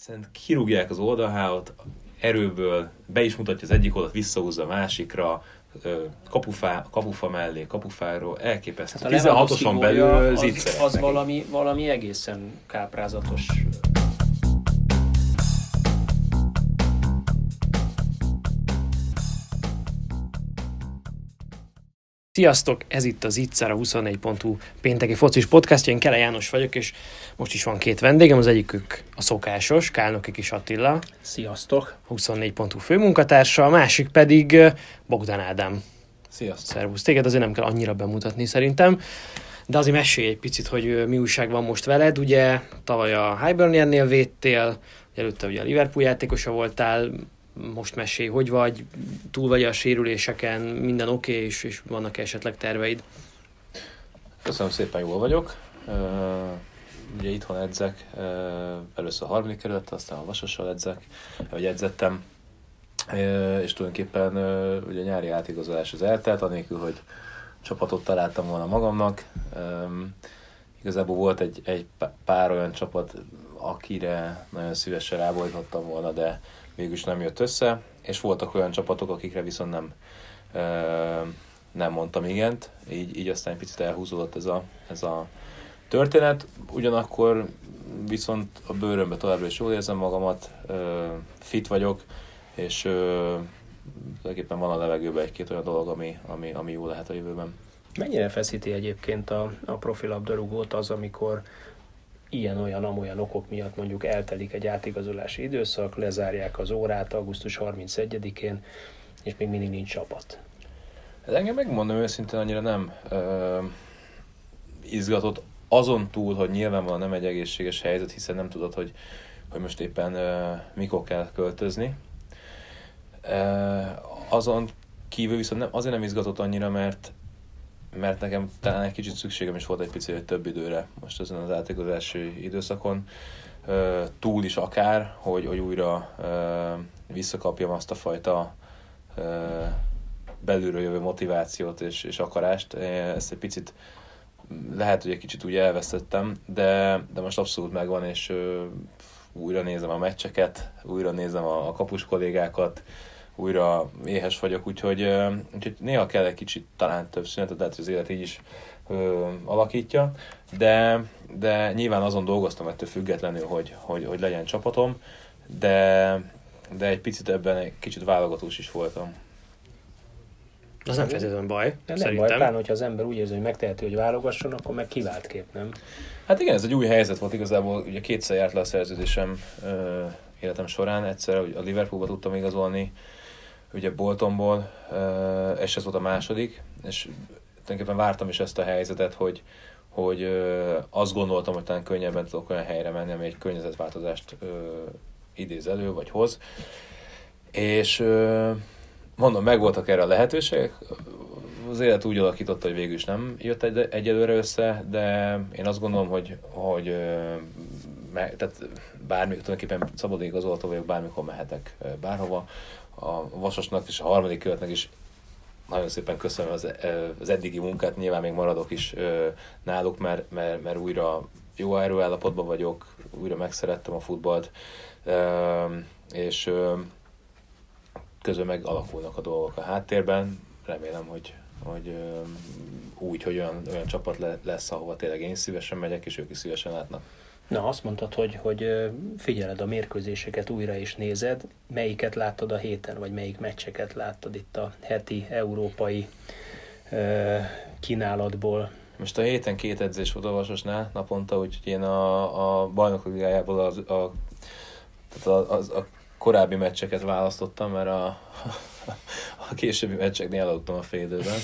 Szerint kirúgják az oldalhálót, erőből be is mutatja az egyik oldalt, visszahúzza a másikra, kapufá, kapufa mellé, kapufáról, elképesztő. Hát 16-oson belül az, az valami, valami egészen káprázatos Sziasztok! Ez itt az Ittszer, a 24.hu pénteki focis podcastja. Én Kele János vagyok, és most is van két vendégem. Az egyikük a szokásos, Kálnoki Kis Attila. Sziasztok! 24.hu főmunkatársa, a másik pedig Bogdan Ádám. Sziasztok! Szervusz! Téged azért nem kell annyira bemutatni szerintem. De azért mesélj egy picit, hogy mi újság van most veled. Ugye tavaly a Hiberniannél védtél, előtte ugye a Liverpool játékosa voltál, most mesélj, hogy vagy, túl vagy a sérüléseken, minden oké, okay, és, és vannak esetleg terveid? Köszönöm szépen, jól vagyok. Ugye itthon edzek, először a harmadik kerület, aztán a Vasassal edzek, vagy edzettem, és tulajdonképpen ugye nyári átigazolás az eltelt, anélkül, hogy csapatot találtam volna magamnak. Igazából volt egy, egy pár olyan csapat, akire nagyon szívesen rábolygattam volna, de végülis nem jött össze, és voltak olyan csapatok, akikre viszont nem, nem mondtam igent, így, így aztán picit elhúzódott ez a, ez a történet, ugyanakkor viszont a bőrömbe továbbra is jól érzem magamat, fit vagyok, és tulajdonképpen van a levegőben egy-két olyan dolog, ami, ami, ami jó lehet a jövőben. Mennyire feszíti egyébként a, a profilabdarúgót az, amikor ilyen-olyan-amolyan okok miatt mondjuk eltelik egy átigazolási időszak, lezárják az órát augusztus 31-én, és még mindig nincs csapat. Ez engem megmondom őszintén annyira nem ö, izgatott azon túl, hogy nyilvánvalóan nem egy egészséges helyzet, hiszen nem tudod, hogy, hogy most éppen ö, mikor kell költözni. Ö, azon kívül viszont nem, azért nem izgatott annyira, mert mert nekem talán egy kicsit szükségem is volt egy picit több időre most ezen az átigazási időszakon, túl is akár, hogy, hogy újra visszakapjam azt a fajta belülről jövő motivációt és, és akarást. Ezt egy picit lehet, hogy egy kicsit úgy elvesztettem, de, de most abszolút megvan, és újra nézem a meccseket, újra nézem a, a kapus kollégákat, újra éhes vagyok, úgyhogy, úgyhogy néha kell egy kicsit talán több szünetet, tehát az élet így is ö, alakítja, de, de nyilván azon dolgoztam ettől függetlenül, hogy, hogy, hogy legyen csapatom, de, de egy picit ebben egy kicsit válogatós is voltam. Az nem feltétlenül baj, nem szerintem. baj, pláne, hogyha az ember úgy érzi, hogy megteheti, hogy válogasson, akkor meg kivált kép, nem? Hát igen, ez egy új helyzet volt igazából, ugye kétszer járt le a szerződésem ö, életem során, egyszer a Liverpoolba tudtam igazolni, ugye Boltonból, és ez volt a második, és tulajdonképpen vártam is ezt a helyzetet, hogy, hogy azt gondoltam, hogy talán könnyebben tudok olyan helyre menni, ami egy környezetváltozást idéz elő, vagy hoz. És mondom, megvoltak erre a lehetőségek, az élet úgy alakította, hogy végül is nem jött egy, egyelőre össze, de én azt gondolom, hogy, hogy me, tehát bármi, tulajdonképpen szabad igazoltó vagyok, bármikor mehetek bárhova a Vasasnak és a harmadik követnek is nagyon szépen köszönöm az, az eddigi munkát, nyilván még maradok is náluk, mert, mert, mert újra jó erőállapotban vagyok, újra megszerettem a futballt, és közben meg alakulnak a dolgok a háttérben. Remélem, hogy, hogy úgy, hogy olyan, olyan csapat lesz, ahova tényleg én szívesen megyek, és ők is szívesen látnak. Na, azt mondtad, hogy, hogy figyeled a mérkőzéseket újra és nézed. Melyiket láttad a héten, vagy melyik meccseket láttad itt a heti európai ö, kínálatból? Most a héten két edzés volt a Vasosnál naponta, úgyhogy én a, a bajnokok ligájából az, a, tehát a, a korábbi meccseket választottam, mert a, a későbbi meccseknél elaludtam a félidőben.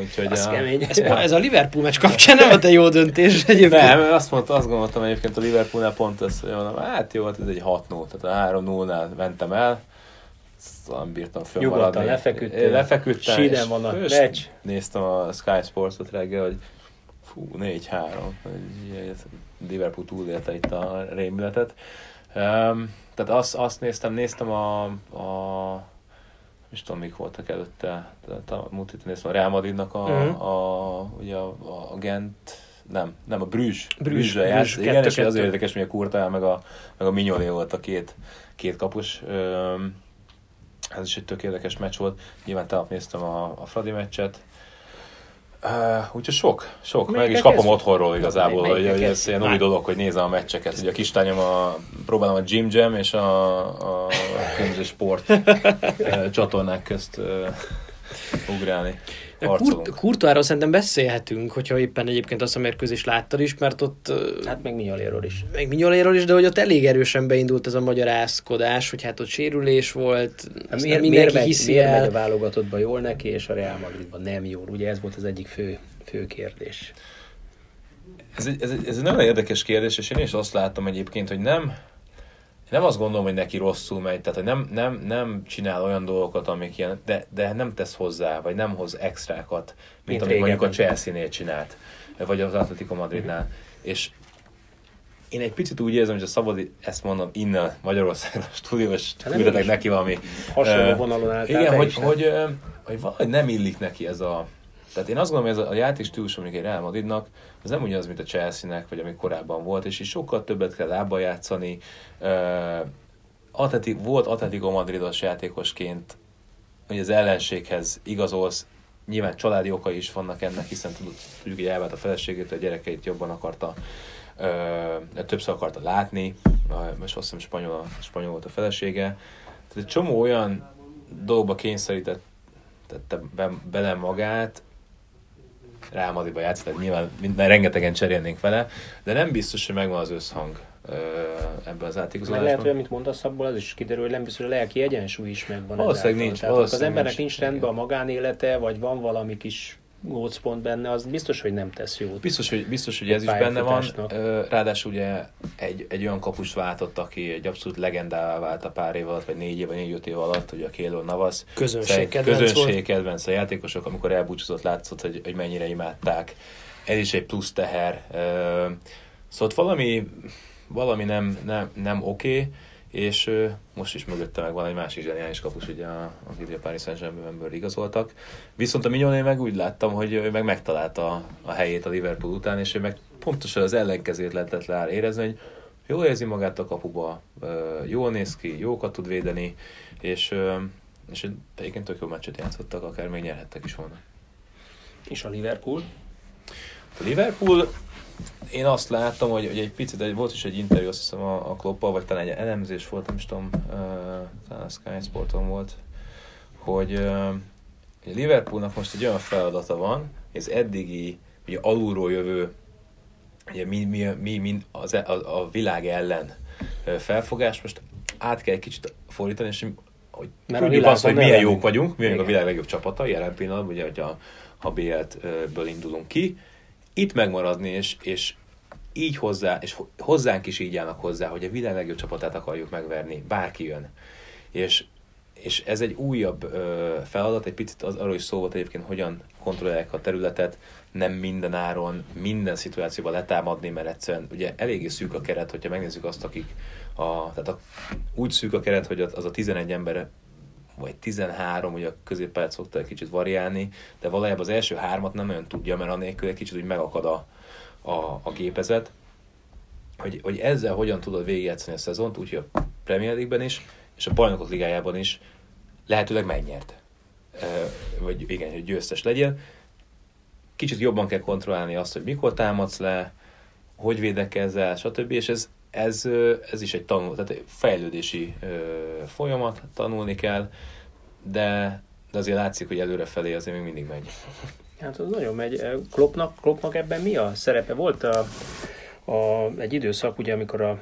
Úgyhogy a... kemény. Ez, ez, a Liverpool meccs kapcsán nem volt egy jó döntés egyébként. Nem, azt, mondta, azt gondoltam egyébként a Liverpoolnál pont ezt, hogy mondom, hát jó, hát ez egy 6 0 tehát a 3-0-nál mentem el, nem bírtam fönnmaradni. Nyugodtan lefeküdtél. Lefeküdtem, Síden van a meccs. Néztem a Sky Sports-ot reggel, hogy fú, 4-3, Liverpool túlélte itt a rémületet. Um, tehát azt, azt néztem, néztem a, a és tudom, mik voltak előtte, tehát a múlt héten néztem a Real Madridnak a, mm. a, ugye a, a Gent nem, nem, a Brüsszsel Brügge, játszott. Igen, és kettő-kettő. azért érdekes, hogy a Kurtál meg a, meg a Mignolé volt a két, két kapus. Ez is egy tök érdekes meccs volt. Nyilván tegnap néztem a, a Fradi meccset. Uh, úgyhogy sok, sok. Meg is kapom otthonról igazából, hogy, ez ilyen új dolog, hogy nézem a meccseket. Ugye a kistányom a, próbálom a Gym Jam és a, a Könyvző Sport ö, csatornák közt uh, ugrálni. Kurt. Kurtáról szerintem beszélhetünk, hogyha éppen egyébként azt a mérkőzést láttad is, mert ott Hát meg Minyoléről is. meg Mignoléről is, de hogy ott elég erősen beindult ez a magyarázkodás, hogy hát ott sérülés volt, Hát miért, miért, mindenki megy, hiszi miért megy a válogatottba jól neki, és a Real Madridban nem jól? Ugye ez volt az egyik fő, fő kérdés. Ez egy, ez, egy, ez egy nagyon érdekes kérdés, és én is azt látom egyébként, hogy nem, nem azt gondolom, hogy neki rosszul megy, tehát hogy nem, nem, nem csinál olyan dolgokat, amik ilyen, de, de nem tesz hozzá, vagy nem hoz extrákat, mint, Mint amit mondjuk a. Chelsea-nél csinált, vagy az Atletico Madridnál. És én egy picit úgy érzem, hogy a szabad ezt mondom innen Magyarországon a stúdiós, Hát küldetek is. neki valami Hasonló vonalon álltál Igen, hogy, hogy, ö, hogy valahogy nem illik neki ez a... Tehát én azt gondolom, hogy ez a, játék stílus, amik egy Real Madridnak, az nem ugyanaz, mint a Chelsea-nek, vagy ami korábban volt, és is sokkal többet kell lábbal játszani. Atleti, volt Atletico Madridos játékosként, hogy az ellenséghez igazolsz, nyilván családi okai is vannak ennek, hiszen tudjuk, hogy elvált a feleségét, a gyerekeit jobban akarta, uh, többször akarta látni, most azt hiszem spanyol, spanyol volt a felesége. Tehát egy csomó olyan dolgba kényszerített be, bele magát, Real Madridba játszott, tehát nyilván minden, rengetegen cserélnénk vele, de nem biztos, hogy megvan az összhang ebben az Meg lehet, hogy átigazolásban. amit mondasz, abból az is kiderül, hogy nem biztos, hogy a lelki egyensúly is megvan. Valószínűleg nincs, Tehát, ha az valószínűleg embernek nincs. rendben a magánélete, vagy van valami kis gócpont benne, az biztos, hogy nem tesz jót. Biztos, hogy, biztos, hogy ez is benne van. Ráadásul ugye egy, egy olyan kapust váltott, aki egy abszolút legendává vált a pár év alatt, vagy négy év, vagy négy-öt év alatt, ugye a Kélo Navas. Közönség egy kedvenc közönség volt. kedvenc a játékosok, amikor elbúcsúzott, látszott, hogy, hogy mennyire imádták. Ez is egy plusz teher. Szóval valami, valami nem, nem, nem oké, és most is mögötte meg van egy másik zseniális kapus, ugye, a- akit a Paris Saint-Germainből igazoltak. Viszont a Mignoné meg úgy láttam, hogy ő meg megtalálta a, helyét a Liverpool után, és ő meg pontosan az ellenkezőt lehetett le érezni, hogy jól érzi magát a kapuba, jól néz ki, jókat tud védeni, és, és egy- egyébként tök jó meccset játszottak, akár még nyerhettek is volna. És a Liverpool? A Liverpool, én azt láttam, hogy, hogy egy picit, egy, volt is egy interjú, azt hiszem a, a Kloppal, vagy talán egy elemzés volt, nem is tudom, uh, talán a Sky Sporton volt, hogy uh, Liverpoolnak most egy olyan feladata van, hogy az eddigi, ugye alulról jövő, ugye mi, mi, mi, mi az, a, a világ ellen felfogás, most át kell egy kicsit fordítani, és hogy Mert tudjuk azt, hogy milyen jók vagyunk. mi vagyunk a világ legjobb csapata jelen pillanatban, ugye, hogy a, ha BL-ből indulunk ki, itt megmaradni, és, és így hozzá, és ho- hozzánk is így állnak hozzá, hogy a világ legjobb csapatát akarjuk megverni, bárki jön. És, és ez egy újabb ö, feladat, egy picit az, arról is szó volt egyébként, hogyan kontrollálják a területet, nem minden áron, minden szituációban letámadni, mert egyszerűen ugye eléggé szűk a keret, hogyha megnézzük azt, akik a, tehát a, úgy szűk a keret, hogy az a 11 ember vagy 13, ugye a középpályát szokta egy kicsit variálni, de valójában az első hármat nem olyan tudja, mert anélkül egy kicsit úgy megakad a, a, a gépezet. Hogy, hogy ezzel hogyan tudod végigjátszani a szezont, úgyhogy a Premier League-ben is, és a Bajnokok Ligájában is lehetőleg megnyert. Vagy igen, hogy győztes legyél. Kicsit jobban kell kontrollálni azt, hogy mikor támadsz le, hogy védekezel, stb. És ez, ez, ez is egy tanul, tehát fejlődési folyamat, tanulni kell, de, de azért látszik, hogy előrefelé azért még mindig megy. Hát az nagyon megy. Kloppnak, Kloppnak ebben mi a szerepe? Volt a, a, egy időszak, ugye, amikor a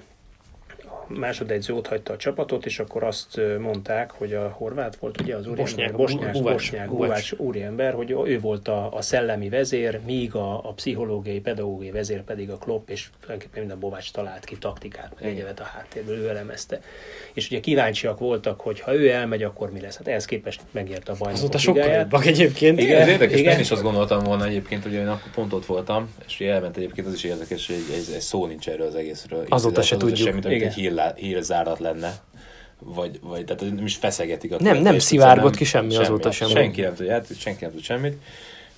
másodegyző ott hagyta a csapatot, és akkor azt mondták, hogy a horvát volt, ugye az úriember, Bosnyák, bosnyák, Huvács, bosnyák. Huvács úriember, hogy ő volt a, a szellemi vezér, míg a, a pszichológiai, pedagógiai vezér pedig a Klopp, és tulajdonképpen minden Bovács talált ki taktikát, meg egy évet a háttérből, ő elemezte. És ugye kíváncsiak voltak, hogy ha ő elmegy, akkor mi lesz. Hát ehhez képest megérte a bajnokok Azóta sokkal jobbak egyébként. Igen, ez érdekes, igen. én is azt gondoltam volna egyébként, hogy én akkor pont ott voltam, és elment egyébként, az is érdekes, hogy egy, egy, egy szó nincs erről az egészről. Azóta se tudjuk. Semmit, amit Igen. egy hírlá, hírzárat lenne. Vagy, vagy tehát nem is feszegetik a Nem- nem szivárgott ki semmi azóta sem. Senki nem tud, hát, senki nem tud semmit.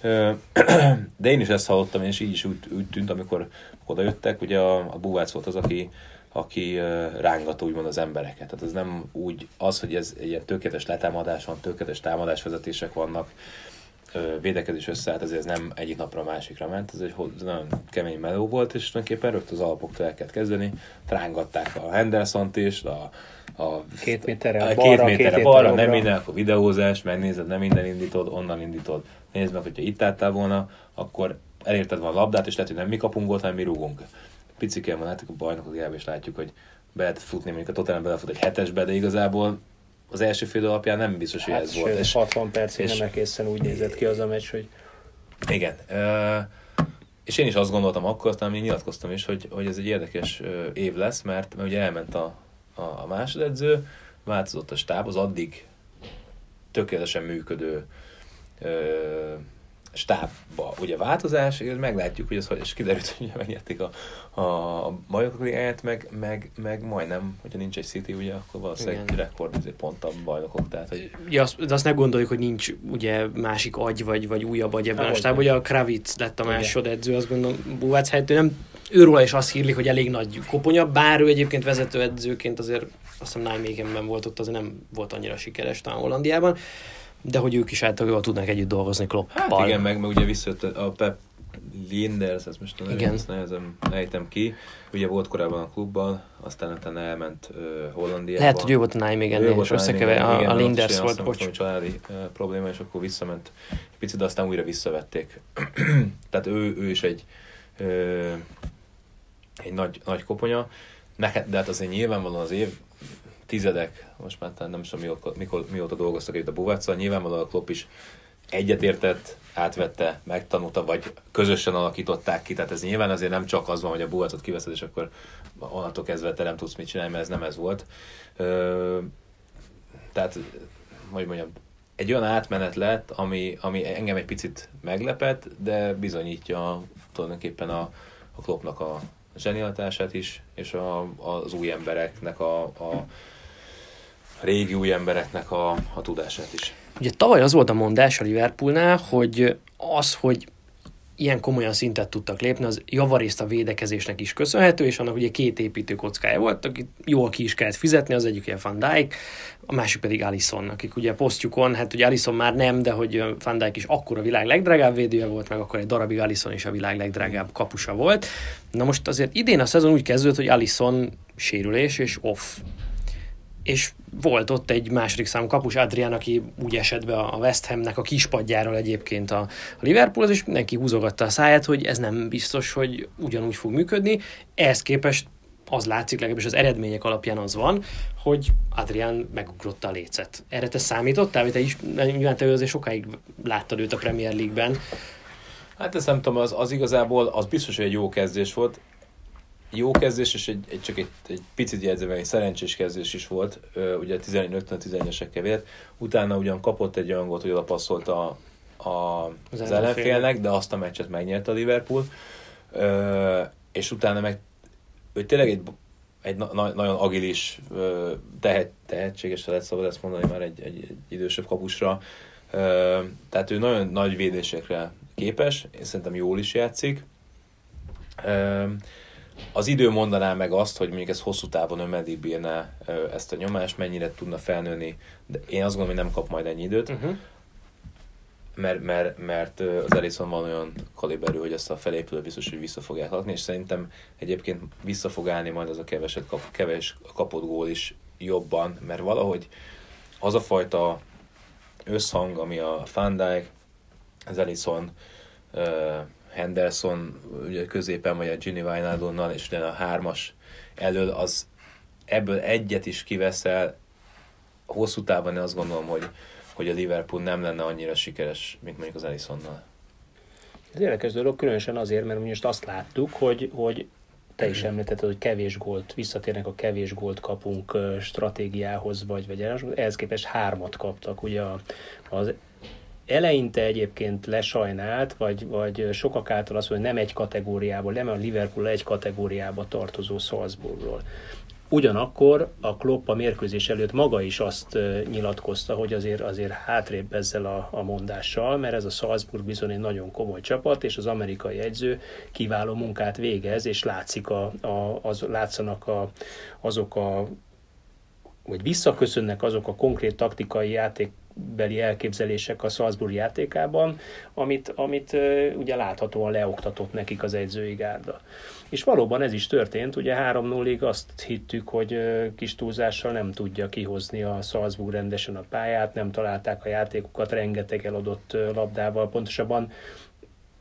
De én is ezt hallottam, és így is úgy, úgy tűnt, amikor oda jöttek, ugye a, a Búvác volt az, aki, aki rángatta úgymond az embereket. Tehát ez nem úgy az, hogy ez egy ilyen tökéletes letámadás van, tökéletes támadásvezetések vannak, védekezés összeállt, ezért ez nem egyik napra a másikra ment, ez egy nagyon kemény meló volt, és tulajdonképpen rögtön az alapoktól el kellett kezdeni, trángatták a Henderson-t is, a, a két méterre a balra, két méterre két balra, nem minden, akkor videózás, megnézed, nem minden indítod, onnan indítod. Nézd meg, hogyha itt álltál volna, akkor elérted volna a labdát, és lehet, hogy nem mi kapunk volt, hanem mi rúgunk. Picikén van, látjuk a bajnokok és látjuk, hogy be lehet futni, mondjuk a Tottenham belefut egy hetesbe, de igazából az első fél alapján nem biztos, hogy hát, ez volt. És 60 percig és... nem egészen úgy nézett ki az a meccs, hogy... Igen. És én is azt gondoltam akkor, aztán én nyilatkoztam is, hogy, hogy ez egy érdekes év lesz, mert, mert ugye elment a, a, a másodedző, változott a stáb, az addig tökéletesen működő stábba ugye változás, és meglátjuk, hogy ez hogy, és kiderült, hogy megnyerték a, a bajnokok ligáját, meg, meg, meg, majdnem, hogyha nincs egy City, ugye, akkor valószínűleg Igen. rekord pont a bajnokok. Tehát, hogy... ja, azt, de azt ne gondoljuk, hogy nincs ugye másik agy, vagy, vagy újabb agy ebben a stábban. Ugye a Kravitz lett a másodedző, azt gondolom, Buvác helyett, nem őróla is azt hírlik, hogy elég nagy koponya, bár ő egyébként vezetőedzőként azért azt hiszem Nijmegenben volt ott, azért nem volt annyira sikeres talán Hollandiában de hogy ők is általában tudnak együtt dolgozni Kloppal. Hát igen, meg, meg ugye visszajött a Pep Linders, ezt most nagyon nehezen ejtem ki. Ugye volt korábban a klubban, aztán utána elment uh, Hollandiába. Lehet, hogy ő volt a Nijmegen, és összekever, a, a Linders volt, bocs. Hogy családi uh, probléma, és akkor visszament egy picit, de aztán újra visszavették. Tehát ő, ő is egy, uh, egy nagy, nagy koponya. Neked, de hát azért nyilvánvalóan az év tizedek, most már nem tudom mióta, mikor, mióta dolgoztak itt a Buváccal, nyilvánvalóan a Klopp is egyetértett, átvette, megtanulta, vagy közösen alakították ki. Tehát ez nyilván azért nem csak az van, hogy a Buvácot kiveszed, és akkor onnantól kezdve te nem tudsz mit csinálni, mert ez nem ez volt. Tehát, hogy mondjam, egy olyan átmenet lett, ami, ami engem egy picit meglepett, de bizonyítja tulajdonképpen a, a Kloppnak a zsenialitását is, és a, az új embereknek a, a régi új embereknek a, a tudását is. Ugye tavaly az volt a mondás a Liverpoolnál, hogy az, hogy ilyen komolyan szintet tudtak lépni, az javarészt a védekezésnek is köszönhető, és annak ugye két építő kockája volt, akik jól ki is kellett fizetni, az egyik ugye Van Dijk, a másik pedig Alisson, akik ugye posztjukon, hát ugye Alisson már nem, de hogy Van Dijk is akkor a világ legdrágább védője volt, meg akkor egy darabig Alisson is a világ legdrágább kapusa volt. Na most azért idén a szezon úgy kezdődött, hogy Alisson sérülés és off és volt ott egy második számú kapus, Adrián, aki úgy esett be a West Hamnek a kispadjáról egyébként a, a Liverpool, és mindenki húzogatta a száját, hogy ez nem biztos, hogy ugyanúgy fog működni. Ehhez képest az látszik, legalábbis az eredmények alapján az van, hogy Adrián megugrotta a lécet. Erre te számítottál, vagy te is, nyilván te azért sokáig láttad őt a Premier League-ben. Hát ezt nem tudom, az, az igazából, az biztos, hogy egy jó kezdés volt jó kezdés, és egy, egy csak egy, egy picit jegyzem, egy szerencsés kezdés is volt, ugye 15-11-esekkel vélt. Utána ugyan kapott egy olyan gólt, hogy oda passzolt a, a, az, az ellenfélnek, de azt a meccset megnyerte a Liverpool. Ö, és utána meg ő tényleg egy, egy na, nagyon agilis, tehet, tehetséges, lehet szabad ezt mondani már egy, egy, egy idősebb kapusra. Ö, tehát ő nagyon nagy védésekre képes, én szerintem jól is játszik. Ö, az idő mondaná meg azt, hogy mondjuk ez hosszú távon ön meddig bírná ezt a nyomást, mennyire tudna felnőni, de én azt gondolom, hogy nem kap majd ennyi időt, uh-huh. mert, mert, mert az Ellison van olyan kaliberű, hogy ezt a felépülő biztos, hogy vissza fogják lakni, és szerintem egyébként vissza fog állni majd az a keveset kap, keves kapott gól is jobban, mert valahogy az a fajta összhang, ami a Van Dijk, az Ellison, Henderson ugye középen vagy a Ginny Wijnaldonnal, és ugye a hármas elől, az ebből egyet is kiveszel, hosszú távon én azt gondolom, hogy, hogy a Liverpool nem lenne annyira sikeres, mint mondjuk az Elisonnal. Ez érdekes dolog, különösen azért, mert most azt láttuk, hogy, hogy te is említetted, hogy kevés gólt, visszatérnek a kevés gólt kapunk stratégiához, vagy, vagy ehhez képest hármat kaptak. Ugye az eleinte egyébként lesajnált, vagy, vagy sokak által az, hogy nem egy kategóriából, nem a Liverpool egy kategóriába tartozó Salzburgról. Ugyanakkor a Klopp a mérkőzés előtt maga is azt nyilatkozta, hogy azért, azért hátrébb ezzel a, a mondással, mert ez a Salzburg bizony egy nagyon komoly csapat, és az amerikai egyző kiváló munkát végez, és látszik a, a, az, látszanak a, azok a vagy visszaköszönnek azok a konkrét taktikai játék beli elképzelések a Salzburg játékában, amit, amit ugye láthatóan leoktatott nekik az edzői gárda. És valóban ez is történt, ugye 3-0-ig azt hittük, hogy kis túlzással nem tudja kihozni a Salzburg rendesen a pályát, nem találták a játékokat, rengeteg eladott labdával, pontosabban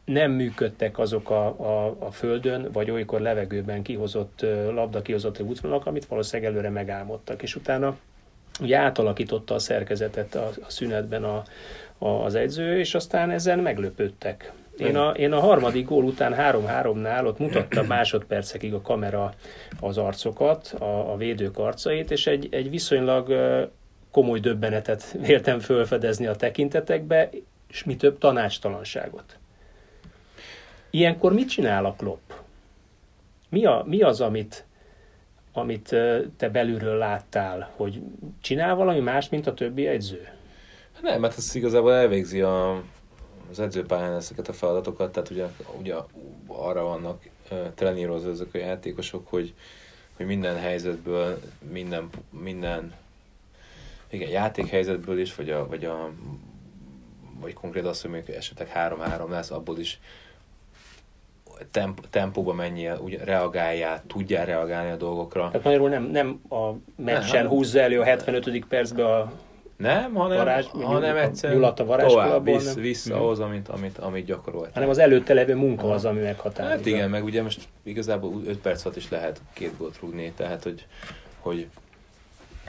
nem működtek azok a, a, a földön, vagy olykor levegőben kihozott labda, kihozott útvonalak, amit valószínűleg előre megálmodtak, és utána ugye átalakította a szerkezetet a, a szünetben a, a, az edző, és aztán ezen meglöpődtek. Én a, én a harmadik gól után 3-3-nál ott mutatta másodpercekig a kamera az arcokat, a, a védők arcait, és egy, egy viszonylag komoly döbbenetet véltem fölfedezni a tekintetekbe, és mi több tanácstalanságot. Ilyenkor mit csinál a Klopp? Mi, a, mi az, amit, amit te belülről láttál, hogy csinál valami más, mint a többi edző? Nem, mert ez igazából elvégzi a, az edzőpályán ezeket a feladatokat, tehát ugye, ugye arra vannak trenírozva ezek a játékosok, hogy, hogy minden helyzetből, minden, minden igen, játékhelyzetből is, vagy, a, vagy, a, vagy konkrét az, hogy mondjuk esetleg 3-3 lesz, abból is temp, tempóba menjél, úgy reagáljál, tudjál reagálni a dolgokra. Tehát magyarul nem, nem a meccsen nem, húzza elő a 75. percbe a nem, hanem, varázs, hanem egyszer a tovább visz, vissza hmm. ahhoz, amit, amit, amit gyakorolt. Hanem az előtte levő munka az, ami meghatározza. Hát igen, meg ugye most igazából 5 perc alatt is lehet két gólt rúgni, tehát hogy, hogy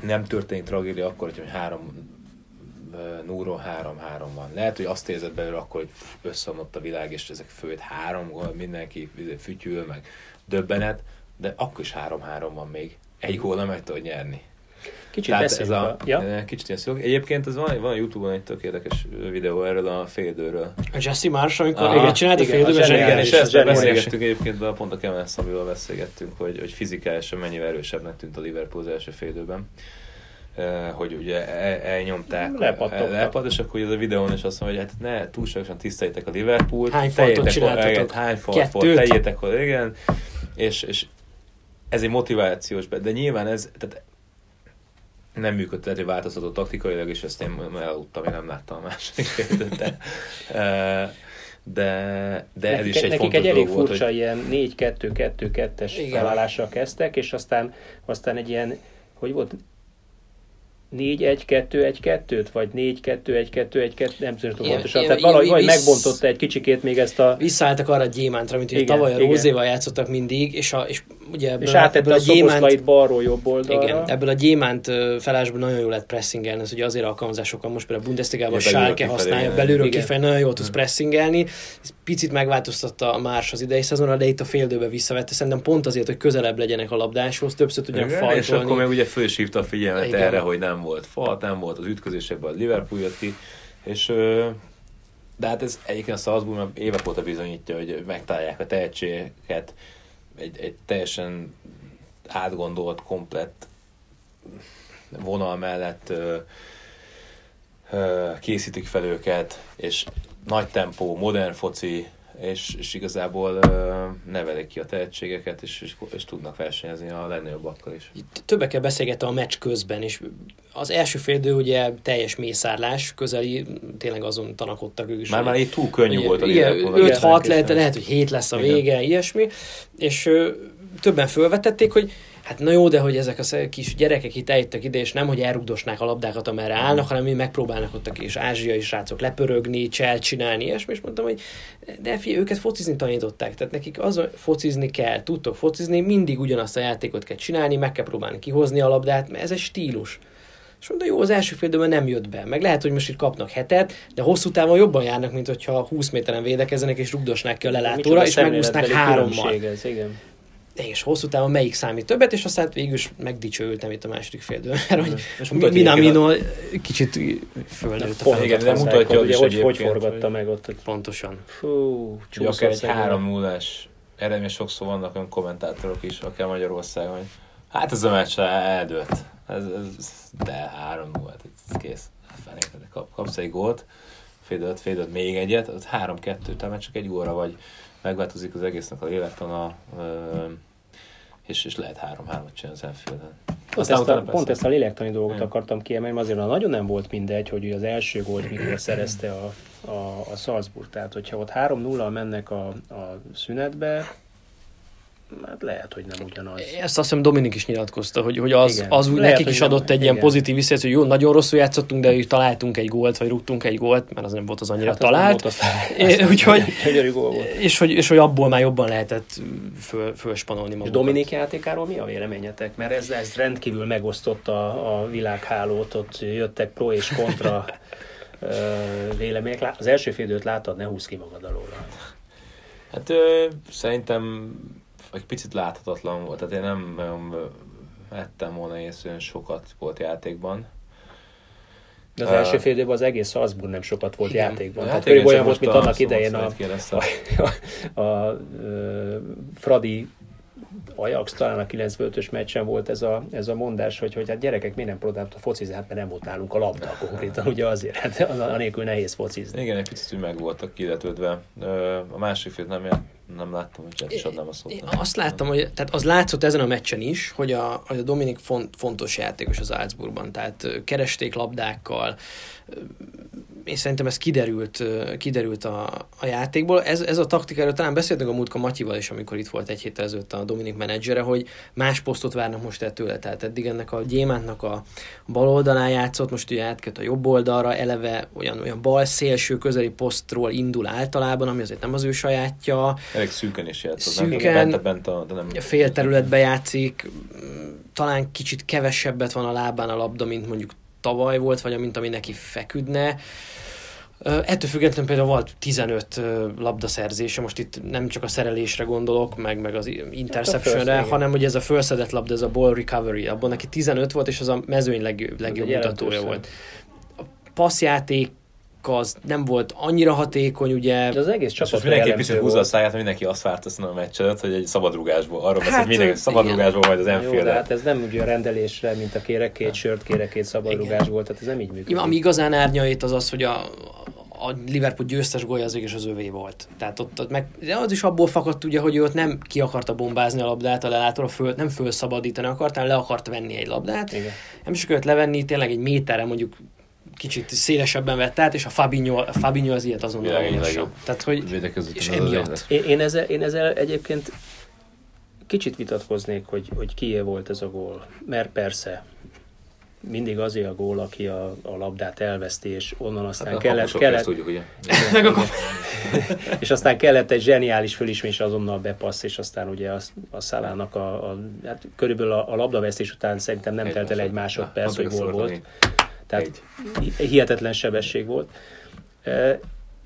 nem történik tragédia akkor, hogy három Núron 3-3 van. Lehet, hogy azt érzed belőle akkor, hogy összeomlott a világ, és ezek főt három gól, mindenki fütyül, meg döbbenet, de akkor is 3-3 van még. Egy gól meg tudod nyerni. Kicsit Tehát ez a, ja? Kicsit ilyen szó. Egyébként ez van, van a Youtube-on egy tök érdekes videó erről a félidőről. A Jesse Marsh, amikor Aha, igen, csinált a félidőben. Igen, és ezt beszélgettünk egyébként, a pont a Kevin Szamival beszélgettünk, hogy, hogy fizikálisan mennyivel erősebbnek tűnt a Liverpool az első félidőben hogy ugye elnyomták lepad, és akkor ez a videón is azt mondja, hogy hát ne túlságosan tiszteljétek a Liverpoolt. Hány faltot csináltatok? Hány falt volt, tegyétek hogy igen. És, és ez egy motivációs, de nyilván ez, tehát nem működött, hogy változtatott taktikailag, és ezt én elaludtam, én nem láttam a második de, de, de ez nekik, is egy nekik egy elég furcsa volt, hogy... ilyen 4-2-2-2-es felállással kezdtek, és aztán, aztán egy ilyen, hogy volt, 4-1-2-1-2-t, vagy 4-2-1-2-1-2, nem tudom pontosan. Tehát valahogy vagy megbontotta egy kicsikét még ezt a... Visszaálltak arra a gyémántra, mint hogy tavaly a Rózéval játszottak mindig, és, a, és ugye ebből, és átette a, a gyémánt, balról jobb oldalra. Igen, ebből a gyémánt felásból nagyon jól lehet pressingelni, ez ugye azért alkalmazásokkal most például a Bundesliga-ban a Schalke használja, belülről kifelé nagyon jól tudsz pressingelni. Ez picit megváltoztatta a más az idei szezonra, de itt a féldőbe visszavette, szerintem pont azért, hogy közelebb legyenek a labdáshoz, többször tudjanak faltolni. És akkor meg ugye fölsívta a figyelmet erre, hogy nem volt fal, nem volt az ütközésekben, a Liverpool jött ki, és de hát ez egyébként a Salzburg évek óta bizonyítja, hogy megtalálják a tehetségeket, egy, egy teljesen átgondolt, komplett vonal mellett ö, ö, készítik fel őket, és nagy tempó, modern foci, és, és igazából ö, nevelik ki a tehetségeket, és, és, és tudnak versenyezni a legnagyobbakkal is. Többekkel beszélgettem a meccs közben, és az első fél ugye teljes mészárlás, közeli, tényleg azon tanakodtak ők is. Már, már így túl könnyű volt a igen, 5-6 lehet, lehet, hogy 7 lesz a vége, igen. ilyesmi, és ö, többen felvetették, hogy hát na jó, de hogy ezek a kis gyerekek itt eljöttek ide, és nem, hogy elrugdosnák a labdákat, amerre állnak, hanem mi megpróbálnak ott a kis ázsiai srácok lepörögni, cselt csinálni, és és mondtam, hogy de fi, őket focizni tanították, tehát nekik az, focizni kell, tudtok focizni, mindig ugyanazt a játékot kell csinálni, meg kell próbálni kihozni a labdát, mert ez egy stílus. És mondta, jó, az első fél nem jött be. Meg lehet, hogy most itt kapnak hetet, de hosszú távon jobban járnak, mint hogyha 20 méteren védekezzenek és rugdosnák ki a lelátóra, és megúsznak hárommal. Ez, igen és hosszú távon melyik számít többet, és aztán végül is megdicsőültem itt a második félidőn, mert hogy és Minamino kicsit fölnőtt a Igen, de mutatja hogy, hogy, hogy forgatta meg ott. Pontosan. Fú, akár egy három múlás eredmény sokszor vannak olyan kommentátorok is, akár Magyarországon, hogy Hát ez a meccs eldőlt. Ez, ez, de 3 0 hát ez kész. Fenékre, kap, kapsz egy gólt, félidőt, félidőt még egyet, az 3-2, tehát csak egy óra vagy megváltozik az egésznek a lélektana, és, és lehet 3-3-at csinálni az Enfielden. Pont, ezt a, pont ezt a lélektani dolgot akartam kiemelni, azért nagyon nem volt mindegy, hogy az első gólt mikor szerezte a, a, a Salzburg. Tehát, hogyha ott 3-0 mennek a, a szünetbe, hát lehet, hogy nem ugyanaz. Ezt azt hiszem Dominik is nyilatkozta, hogy, hogy az, az úgy lehet, nekik is adott nem, egy igen. ilyen pozitív visszajelzés, hogy jó, nagyon rosszul játszottunk, de találtunk egy gólt, vagy rúgtunk egy gólt, mert az nem volt az annyira hát talált. Az é, úgyhogy, és, hogy, és hogy abból már jobban lehetett föl, fölspanolni magukat. És Dominik játékáról mi a véleményetek? Mert ez, ez rendkívül megosztotta a, a világhálót, ott jöttek pro és kontra vélemények. Az első félidőt láttad, ne húz ki magad alóra. Hát ö, szerintem egy picit láthatatlan volt, tehát én nem nagyon vettem volna észre, hogy sokat volt játékban. De az uh, első fél időben az egész Salzburg nem sokat volt igen. játékban. Hát Tehát olyan volt, mint annak idején a, a, a, a, a Fradi Ajax talán a 95-ös meccsen volt ez a, ez a mondás, hogy, hogy hát gyerekek, miért nem próbáltam a focizni, hát mert nem volt nálunk a labda konkrétan, ugye azért, hát anélkül nehéz focizni. Igen, egy picit meg voltak kiletődve. A másik fél nem, nem láttam, hogy is adnám a szót. Én azt láttam, hogy tehát az látszott ezen a meccsen is, hogy a, hogy a Dominik font, fontos játékos az Salzburgban, tehát keresték labdákkal, és szerintem ez kiderült, kiderült a, a játékból. Ez, ez a taktikáról talán beszéltünk a múltkor Matyival is, amikor itt volt egy héttel ezelőtt a Dominik menedzsere, hogy más posztot várnak most ettől. Tehát eddig ennek a gyémántnak a bal oldalán játszott, most ugye átköt a jobb oldalra, eleve olyan, olyan bal szélső közeli posztról indul általában, ami azért nem az ő sajátja. Elég szűken is játszott, szűken, nem? Bent, bent a, de nem... Fél területbe játszik, talán kicsit kevesebbet van a lábán a labda, mint mondjuk tavaly volt, vagy amint ami neki feküdne. Ettől függetlenül például volt 15 labdaszerzése, most itt nem csak a szerelésre gondolok, meg, meg az interceptionre, hát hanem hogy ez a felszedett labda, ez a ball recovery, abban neki 15 volt, és az a mezőny legjobb, legjobb mutatója volt. A passzjáték az nem volt annyira hatékony, ugye. De az egész csapat és mindenki picit húzza a száját, mindenki azt várt a meccset, hogy egy szabadrugásból, arról hát, hogy mindenki szabadrugásból majd az enfield Jó, hát ez nem ugye a rendelésre, mint a kérek két sört, kérek két szabadrugásból, tehát ez nem így működik. Ami igazán árnyait az az, hogy a, a Liverpool győztes gólya az és az övé volt. Tehát ott, ott meg, de az is abból fakadt ugye, hogy ő ott nem ki akarta bombázni a labdát a lelátóra, föl, nem fölszabadítani akartál, le akart venni egy labdát. Igen. Nem is akart levenni, tényleg egy méterre mondjuk kicsit szélesebben vett át, és a Fabinho, a Fabinho az ilyet azonnal a Tehát, hogy és emiatt. Én, én, ezzel, én ezzel egyébként kicsit vitatkoznék, hogy, hogy kié volt ez a gól. Mert persze, mindig azért a gól, aki a, a labdát elveszti, és onnan aztán hát kellett... kellett tudjuk, ugye? és aztán kellett egy zseniális fölismés azonnal bepassz, és aztán ugye a, a szalának a, a hát körülbelül a, a labdavesztés után szerintem nem telt el egy másodperc, hogy gól volt. Tehát hihetetlen sebesség volt.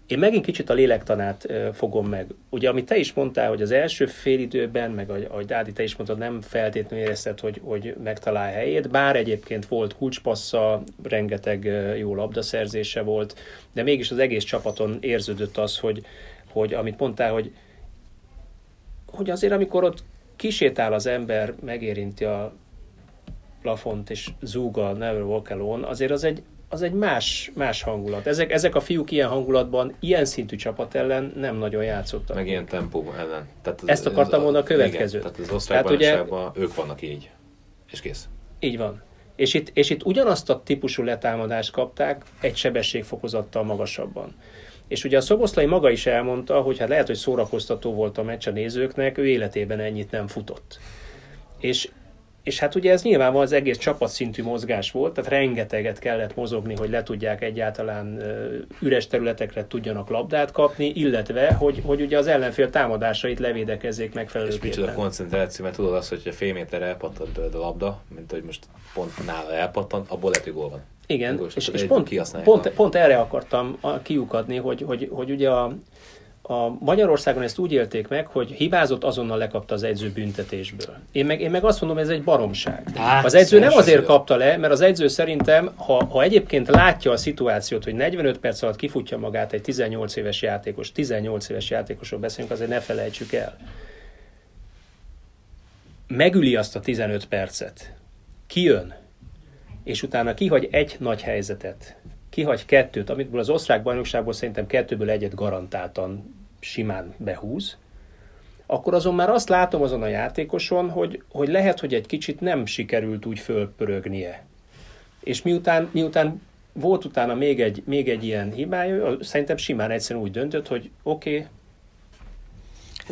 Én megint kicsit a lélektanát fogom meg. Ugye, amit te is mondtál, hogy az első félidőben, meg ahogy Dádi, te is mondtad, nem feltétlenül érezted, hogy, hogy megtalál helyét, bár egyébként volt kulcspassza, rengeteg jó labdaszerzése volt, de mégis az egész csapaton érződött az, hogy, hogy amit mondtál, hogy, hogy azért amikor ott kisétál az ember, megérinti a plafont és zúg a Never Walk Alone, azért az egy, az egy más, más hangulat. Ezek, ezek a fiúk ilyen hangulatban, ilyen szintű csapat ellen nem nagyon játszottak. Meg ilyen tempó ellen. Tehát az, Ezt akartam volna a következőt. Igen, tehát az osztálybajnokságban ugye, ők vannak így. És kész. Így van. És itt, és itt ugyanazt a típusú letámadást kapták egy sebességfokozattal magasabban. És ugye a Szoboszlai maga is elmondta, hogy hát lehet, hogy szórakoztató volt a meccs a nézőknek, ő életében ennyit nem futott. És és hát ugye ez nyilván az egész csapatszintű mozgás volt, tehát rengeteget kellett mozogni, hogy le tudják egyáltalán üres területekre tudjanak labdát kapni, illetve, hogy, hogy ugye az ellenfél támadásait levédekezzék megfelelőképpen. És micsoda koncentráció, mert tudod azt, hogy a fél méter elpattant a labda, mint hogy most pont nála elpattant, abból lehet, hogy gól van. Igen, és, és pont, pont, pont, erre akartam kiukadni, hogy, hogy, hogy ugye a, a Magyarországon ezt úgy élték meg, hogy hibázott, azonnal lekapta az edző büntetésből. Én meg, én meg azt mondom, ez egy baromság. Á, az edző nem azért kapta le, mert az edző szerintem, ha, ha egyébként látja a szituációt, hogy 45 perc alatt kifutja magát egy 18 éves játékos, 18 éves játékosról beszélünk, azért ne felejtsük el. megüli azt a 15 percet, kijön, és utána kihagy egy nagy helyzetet, kihagy kettőt, amitből az osztrák bajnokságból szerintem kettőből egyet garantáltan simán behúz, akkor azon már azt látom azon a játékoson, hogy, hogy lehet, hogy egy kicsit nem sikerült úgy fölpörögnie. És miután, miután volt utána még egy, még egy ilyen hibája, szerintem simán egyszerűen úgy döntött, hogy oké, okay,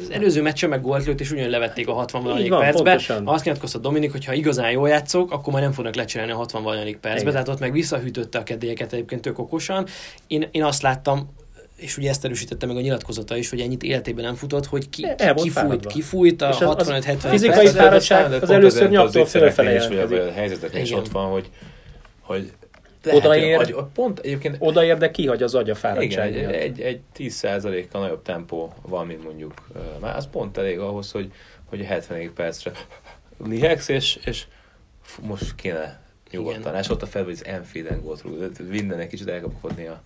az előző meccsen meg gólt lőtt, és ugyan levették a 60 valadik percbe. Pontosan. Azt nyilatkozta Dominik, hogy ha igazán jól játszok, akkor már nem fognak lecserélni a 60 valadik percbe. Igen. Tehát ott meg visszahűtötte a kedélyeket egyébként tök okosan. Én, én azt láttam, és ugye ezt erősítette meg a nyilatkozata is, hogy ennyit életében nem futott, hogy ki, ki, kifújt, kifújt a 65-70 Fizikai fáradtság az először nyaktól fölfele A helyzeteknél is ott van, hogy, hogy odaér, hogy pont egyébként, odaér, de kihagy az agy a fáradtság. Igen, egy, egy, egy 10%-kal nagyobb tempó van, mint mondjuk már az pont elég ahhoz, hogy, hogy 70 percre lihegsz, és, és most kéne nyugodtan. És ott a fel, hogy az Enfield-en volt rúg, mindenek kicsit elkapkodni a,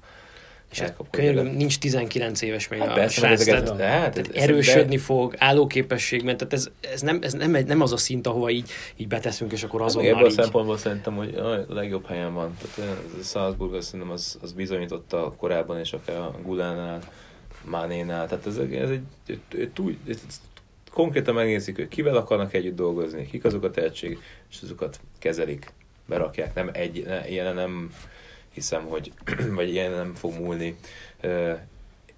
és hát könyörgöm, nincs 19 éves még hát a persze, srác, ezeket, tehát, hát, tehát ez, erősödni de... fog, állóképességben, tehát ez, ez, nem, ez nem, nem az a szint, ahova így, így beteszünk, és akkor hát azonnal Ebből így... a szempontból szerintem, hogy a legjobb helyen van. Tehát a Salzburg azt szerintem az, az bizonyította korábban, és akár a Gulánál, Mánénál, tehát ez, ez egy, egy, egy, egy, egy konkrétan megnézik, hogy kivel akarnak együtt dolgozni, kik azok a tehetség, és azokat kezelik, berakják. Nem egy, ne, ilyen nem hiszem, hogy vagy ilyen nem fog múlni,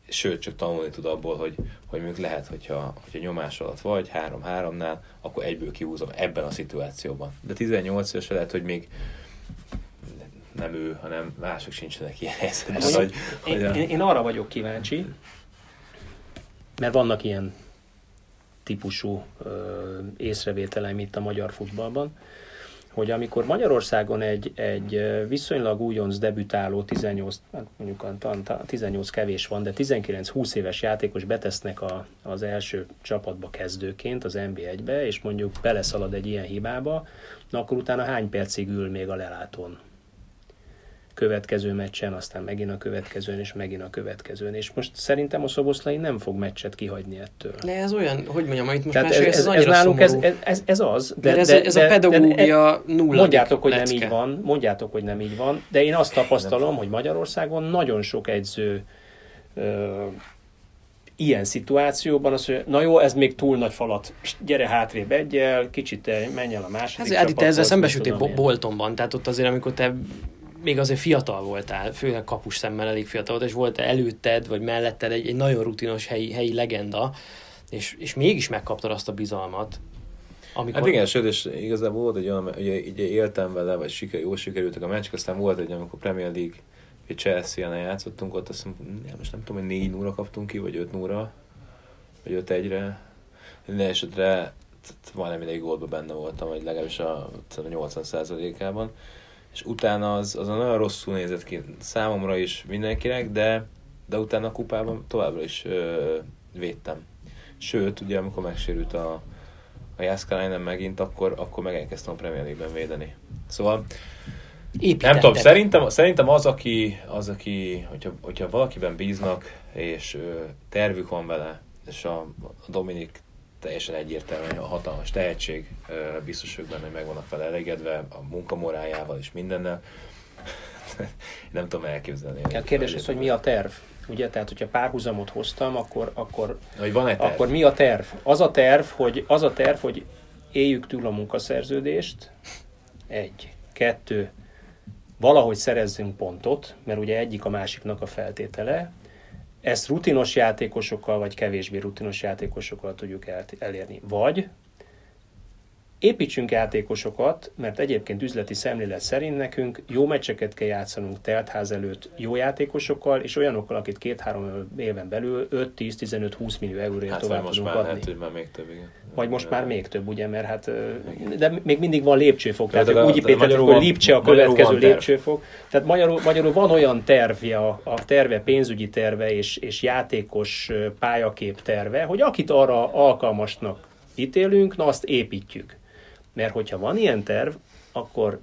sőt, csak tanulni tud abból, hogy, hogy mondjuk lehet, hogyha, hogyha nyomás alatt vagy, 3-3-nál, akkor egyből kihúzom ebben a szituációban. De 18 éves lehet, hogy még nem ő, hanem mások sincsenek ilyen helyzetben. Hogy, hogy a... én, én arra vagyok kíváncsi, mert vannak ilyen típusú ö, észrevételeim itt a magyar futballban, hogy amikor Magyarországon egy, egy viszonylag újonc debütáló 18, hát mondjuk a 18 kevés van, de 19-20 éves játékos betesznek a, az első csapatba kezdőként az NB1-be, és mondjuk beleszalad egy ilyen hibába, na akkor utána hány percig ül még a lelátón? Következő meccsen, aztán megint a következőn, és megint a következőn. És most szerintem a Szoboszlai nem fog meccset kihagyni ettől. De ez olyan, hogy mondjam, itt most Tehát ez, ez, ez, ez, nálunk ez, ez, ez, az. De, de, ez, de, ez a pedagógia de, nulla. Mondjátok, hogy lecke. nem így van, mondjátok, hogy nem így van, de én azt tapasztalom, hogy Magyarországon nagyon sok edző ö, ilyen szituációban az, hogy na jó, ez még túl nagy falat, gyere hátrébb egyel, kicsit menj el a második hát, csapathoz. Te ezzel szembesültél Boltonban, tehát ott azért, amikor te még azért fiatal voltál, főleg kapus szemmel elég fiatal volt, és volt előtted, vagy melletted egy, egy nagyon rutinos helyi, helyi legenda, és, és mégis megkaptad azt a bizalmat. Amikor... Hát igen, sőt, és igazából volt egy olyan, ugye, ugye éltem vele, vagy siker, jól sikerültek a meccsek, aztán volt egy, amikor Premier League egy Chelsea-en játszottunk, ott azt mondom, most nem tudom, hogy 4 0 kaptunk ki, vagy 5 0 vagy 5 1-re. Minden esetre majdnem mindegy gólban benne voltam, vagy legalábbis a 80%-ában és utána az, az nagyon rosszul nézett ki számomra is mindenkinek, de, de utána a kupában továbbra is ö, védtem. Sőt, ugye amikor megsérült a, a Jászkálájnen megint, akkor, akkor meg elkezdtem a Premier League-ben védeni. Szóval Építetted. nem tudom, szerintem, szerintem az, aki, az, aki hogyha, hogyha valakiben bíznak, és ö, tervük van vele, és a, a Dominik teljesen egyértelműen a hatalmas tehetség, biztos ők benne, hogy meg vannak vele elégedve, a munkamorájával és mindennel. nem tudom elképzelni. A kérdés az, hogy mi a terv? Ugye, tehát, hogyha párhuzamot hoztam, akkor, akkor, hogy van terv? akkor mi a terv? Az a terv, hogy, az a terv, hogy éljük túl a munkaszerződést, egy. Kettő, valahogy szerezzünk pontot, mert ugye egyik a másiknak a feltétele, ezt rutinos játékosokkal, vagy kevésbé rutinos játékosokkal tudjuk elérni. Vagy építsünk játékosokat, mert egyébként üzleti szemlélet szerint nekünk jó meccseket kell játszanunk teltház előtt jó játékosokkal, és olyanokkal, akit két-három éven belül 5-10-15-20 millió euróért hát, tovább most tudunk már adni. Lehet, hogy már még több, igen. Vagy most már még több, ugye, mert hát, de még mindig van lépcsőfok, tehát, tehát úgy építettük, hogy Lipcse a következő lépcsőfok. Tehát magyarul, magyarul van olyan tervje, a, a terve, pénzügyi terve és, és játékos pályakép terve, hogy akit arra alkalmasnak ítélünk, na azt építjük. Mert hogyha van ilyen terv, akkor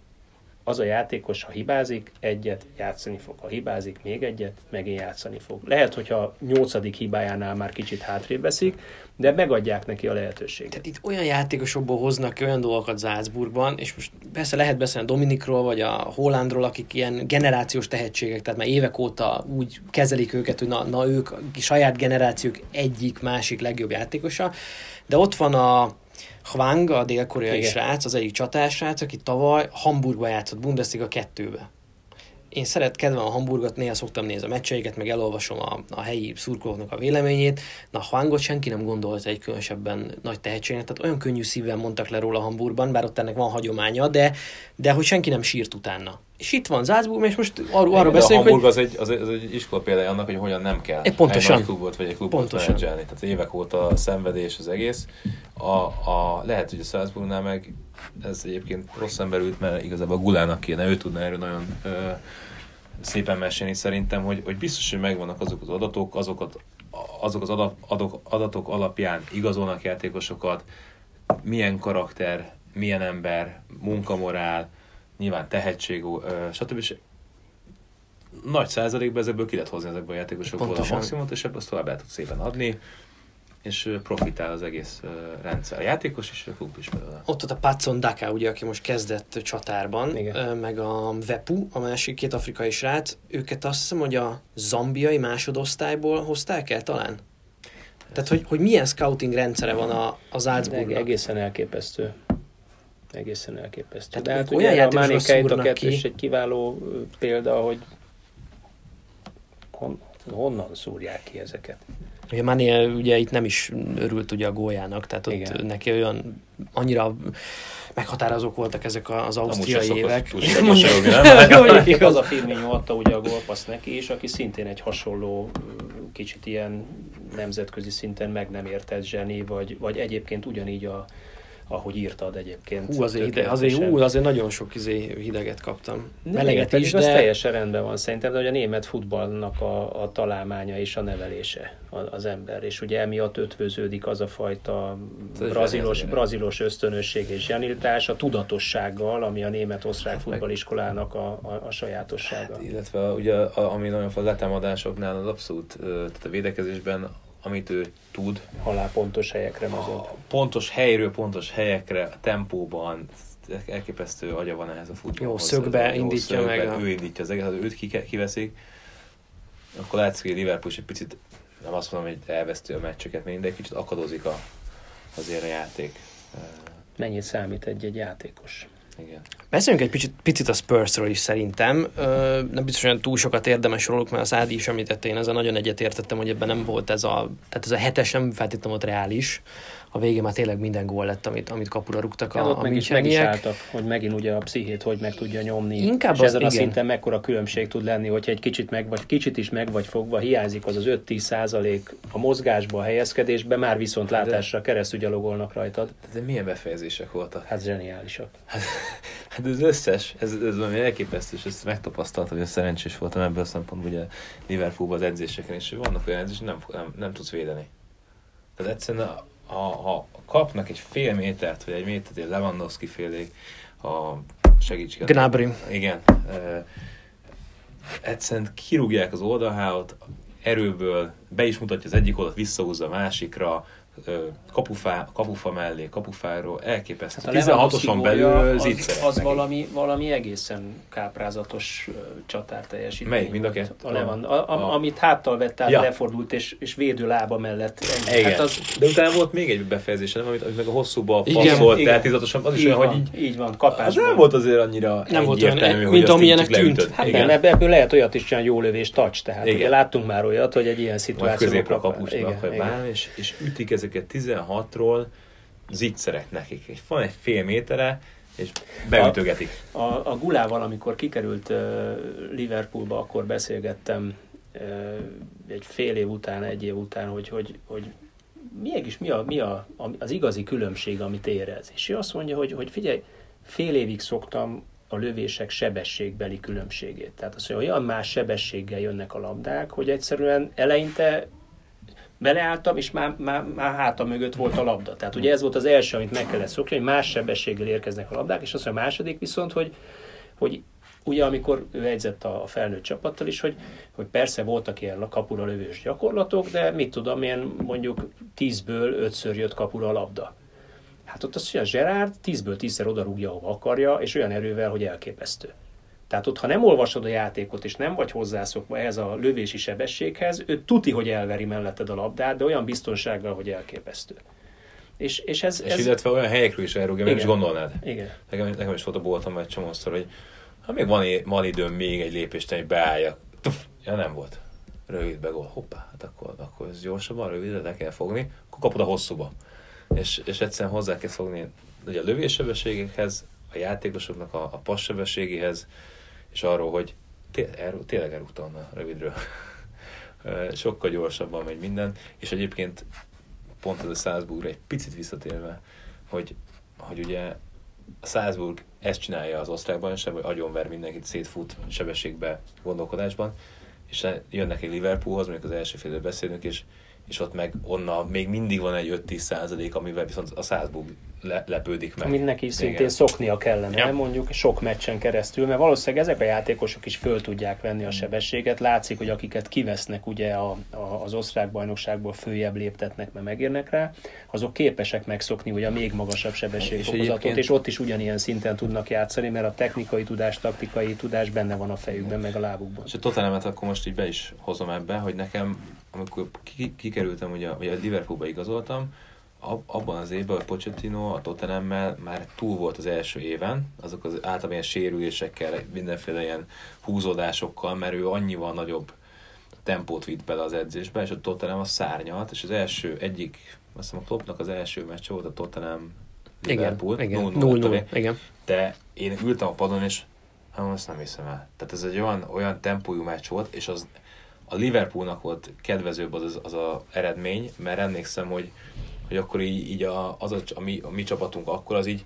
az a játékos, ha hibázik, egyet játszani fog. Ha hibázik, még egyet, megint játszani fog. Lehet, hogyha nyolcadik hibájánál már kicsit hátrébb veszik, de megadják neki a lehetőséget. Tehát itt olyan játékosokból hoznak ki olyan dolgokat Salzburgban, és most persze lehet beszélni a Dominikról, vagy a Hollandról, akik ilyen generációs tehetségek, tehát már évek óta úgy kezelik őket, hogy na, na ők saját generációk egyik, másik legjobb játékosa, de ott van a Hwang, a dél-koreai Igen. srác, az egyik csatásrác, aki tavaly Hamburgban játszott Bundesliga 2-be. Én szeret, kedvem a Hamburgot, néha szoktam nézni a meccseiket, meg elolvasom a, a helyi szurkolóknak a véleményét. Na, Hwangot senki nem gondolta egy különösebben nagy tehetségnek, tehát olyan könnyű szívvel mondtak le róla Hamburgban, bár ott ennek van hagyománya, de, de hogy senki nem sírt utána. És itt van Salzburg, és most arról, arról beszélünk, hogy az egy, az, egy, az egy iskola példája annak, hogy hogyan nem kell É, pontosan. egy klubot vagy egy klubot Pontosan. menedzselni. Tehát évek óta szenvedés az egész. A, a, lehet, hogy a Salzburgnál meg ez egyébként rossz ember ült, mert igazából a Gulának kéne, ő tudna erről nagyon ö, szépen mesélni szerintem, hogy, hogy biztos, hogy megvannak azok az adatok, azokat, azok az adat, adok, adatok alapján igazolnak játékosokat, milyen karakter, milyen ember, munkamorál, nyilván tehetség, stb. És nagy százalékban ezekből ki lehet hozni ezekből a játékosokból Pontosan. a maximumot, és ebből azt tovább el tud szépen adni, és profitál az egész rendszer. A játékos is, a klub is belőle. ott volt a Patson Daka, ugye, aki most kezdett csatárban, Igen. meg a Vepu, a másik két afrikai srác, őket azt hiszem, hogy a zambiai másodosztályból hozták el talán? Tehát, hogy, hogy milyen scouting rendszere van a, a De Salzburgnak. egészen elképesztő. Egészen elképesztő. Tehát De hát ugye olyan a Kejta szúrnak kettős ki. egy kiváló példa, hogy hon, honnan szúrják ki ezeket. Ugye Mané ugye itt nem is örült ugye a gólyának, tehát ott Igen. neki olyan annyira meghatározók voltak ezek a- az ausztriai szokott évek. nem? Egyébként az a Firmino adta ugye a gólpaszt neki is, aki szintén egy hasonló, kicsit ilyen nemzetközi szinten meg nem értett zseni, vagy, vagy egyébként ugyanígy a, ahogy írtad egyébként. Hú, azért, hide, azért, hú, azért nagyon sok izé hideget kaptam. Nem, Meleget pedig is, az de... teljesen rendben van szerintem, de hogy a német futballnak a, a találmánya és a nevelése az ember, és ugye emiatt ötvöződik az a fajta Ez brazilos, brazilos ösztönösség és zseniltás a tudatossággal, ami a német-osztrák futballiskolának a, a, a sajátossága. Illetve ugye, a, ami nagyon fontos, a letámadásoknál az abszolút, tehát a védekezésben, amit ő tud, Halál pontos helyekre mozog. a pontos helyről, pontos helyekre, a tempóban, elképesztő agya van ehhez a futballhoz. Jó szögbe a- indítja szögbe, meg a- Ő indítja az egész, ha őt ki, kiveszik, akkor látszik, hogy Liverpool is egy picit, nem azt mondom, hogy elveszti a meccseket, mind, de egy kicsit akadozik a, azért a játék. Mennyit számít egy-egy játékos? Igen. Beszéljünk egy picit, picit a Spursről is szerintem. Ö, nem biztos, hogy túl sokat érdemes róluk, mert az Ádi is említette, én ezzel nagyon egyetértettem, hogy ebben nem volt ez a, tehát ez a hetes nem feltétlenül volt reális. A végén már tényleg minden gól lett, amit, amit kapura rúgtak Hát a, ott a meg is, meg is álltak, hogy megint ugye a pszichét hogy meg tudja nyomni. Inkább és az- ezen a igen. szinten mekkora különbség tud lenni, hogyha egy kicsit meg vagy, kicsit is meg vagy fogva, hiányzik az az 5-10 százalék a mozgásba, a helyezkedésbe, már viszont látásra keresztül gyalogolnak rajtad. De milyen befejezések voltak? Hát zseniálisak. Hát ez összes, ez, ez valami elképesztő, és ezt megtapasztaltam, hogy szerencsés voltam ebből a szempontból, ugye Liverpoolban az edzéseken is, hogy vannak olyan edzések, nem, nem, nem tudsz védeni. Tehát egyszerűen, ha, ha kapnak egy fél métert, vagy egy métert, egy Lewandowski félék, a segíts ki. Gnabry. Igen. Uh, egyszerűen kirúgják az oldalháot, erőből, be is mutatja az egyik oldalt, visszahúzza a másikra, ö, kapufá, kapufa mellé, kapufáról, elképesztő. Hát a 16-oson Lewandowski belül az, az neki. valami, valami egészen káprázatos csatár teljesítmény. Melyik? Mind a kettő? A Lewand, a, a, A- amit háttal vett át, Ja. lefordult és, és védő lába mellett. Igen. Hát az, De utána volt még egy befejezés, nem, amit, amit meg a hosszúba passzolt, igen. tehát tizatosan, az is így, olyan, van, hogy így, így van, az kapásból. nem volt azért annyira Nem volt olyan, egyértelmű, mint amilyenek tűnt. Hát Igen. nem, ebből, lehet olyat is csinálni, jó lövés, touch, tehát ugye láttunk már olyat, hogy egy ilyen szituációban középre a kap- igen. bármi, és, ütik ezeket 16-ról, zicserek nekik. És van egy fél métere, és beütögetik. A, a Gulával, amikor kikerült uh, Liverpoolba, akkor beszélgettem uh, egy fél év után, egy év után, hogy, hogy, hogy mégis mi, a, mi a, az igazi különbség, amit érez. És ő azt mondja, hogy, hogy figyelj, fél évig szoktam a lövések sebességbeli különbségét. Tehát az, hogy olyan más sebességgel jönnek a labdák, hogy egyszerűen eleinte beleálltam, és már, már, már hátam mögött volt a labda. Tehát ugye ez volt az első, amit meg kellett szokni, hogy más sebességgel érkeznek a labdák, és az a második viszont, hogy hogy ugye amikor ő edzett a felnőtt csapattal is, hogy, hogy persze voltak ilyen kapura lövős gyakorlatok, de mit tudom én, mondjuk tízből ötször jött kapura a labda. Hát ott azt, hogy a Gerard tízből tízszer odarúgja, ahova akarja, és olyan erővel, hogy elképesztő. Tehát ott, ha nem olvasod a játékot, és nem vagy hozzászokva ehhez a lövési sebességhez, ő tuti, hogy elveri melletted a labdát, de olyan biztonsággal, hogy elképesztő. És, és ez, És ez... illetve olyan helyekről is elrúgja, meg is gondolnád. Igen. Nekem, nekem is volt a boltom egy csomószor, hogy ha még van, van időm még egy lépést tenni, beálljak. Ja nem volt. Rövid begól. Hoppá, hát akkor, akkor ez gyorsabban, rövidre le kell fogni, akkor kapod a hosszúba. És, és egyszerűen hozzá kell fogni hogy a lövéssebességekhez, a játékosoknak a, a passebességéhez, és arról, hogy té- erről, tényleg elrúgta onnan rövidről. Sokkal gyorsabban megy minden, és egyébként pont ez a Salzburg egy picit visszatérve, hogy, hogy ugye a Salzburg ezt csinálja az osztrák bajnokságban, hogy agyonver mindenkit, szétfut sebességbe, gondolkodásban, és jönnek egy Liverpoolhoz, mondjuk az első fél beszélünk, és, és ott meg onnan még mindig van egy 5-10 százalék, amivel viszont a Salzburg le, lepődik meg. Amit neki szintén Igen. szoknia kellene, Ja. mondjuk sok meccsen keresztül, mert valószínűleg ezek a játékosok is föl tudják venni a sebességet. Látszik, hogy akiket kivesznek ugye a, a, az osztrák bajnokságból följebb léptetnek, mert megérnek rá, azok képesek megszokni ugye a még magasabb sebességfokozatot, és, és ott is ugyanilyen szinten tudnak játszani, mert a technikai tudás, taktikai tudás benne van a fejükben, meg a lábukban. És a Tottenhamet akkor most így be is hozom ebbe, hogy nekem, amikor ki- kikerültem, ugye, ugye a Liverpoolba igazoltam, ab- abban az évben, hogy Pochettino a Tottenhammel már túl volt az első éven, azok az általában ilyen sérülésekkel, mindenféle ilyen húzódásokkal, mert ő annyival nagyobb tempót vitt bele az edzésbe, és a Tottenham a szárnyalt, és az első egyik, azt hiszem a Kloppnak az első meccse volt a Tottenham Liverpool, igen. 0-0 0-0, talán. igen. de én ültem a padon, és hát azt nem hiszem el. Tehát ez egy olyan, olyan tempójú meccs volt, és az a Liverpoolnak volt kedvezőbb az, az, a eredmény, mert emlékszem, hogy, hogy akkor így, így a, az a, a, mi, a mi csapatunk akkor az így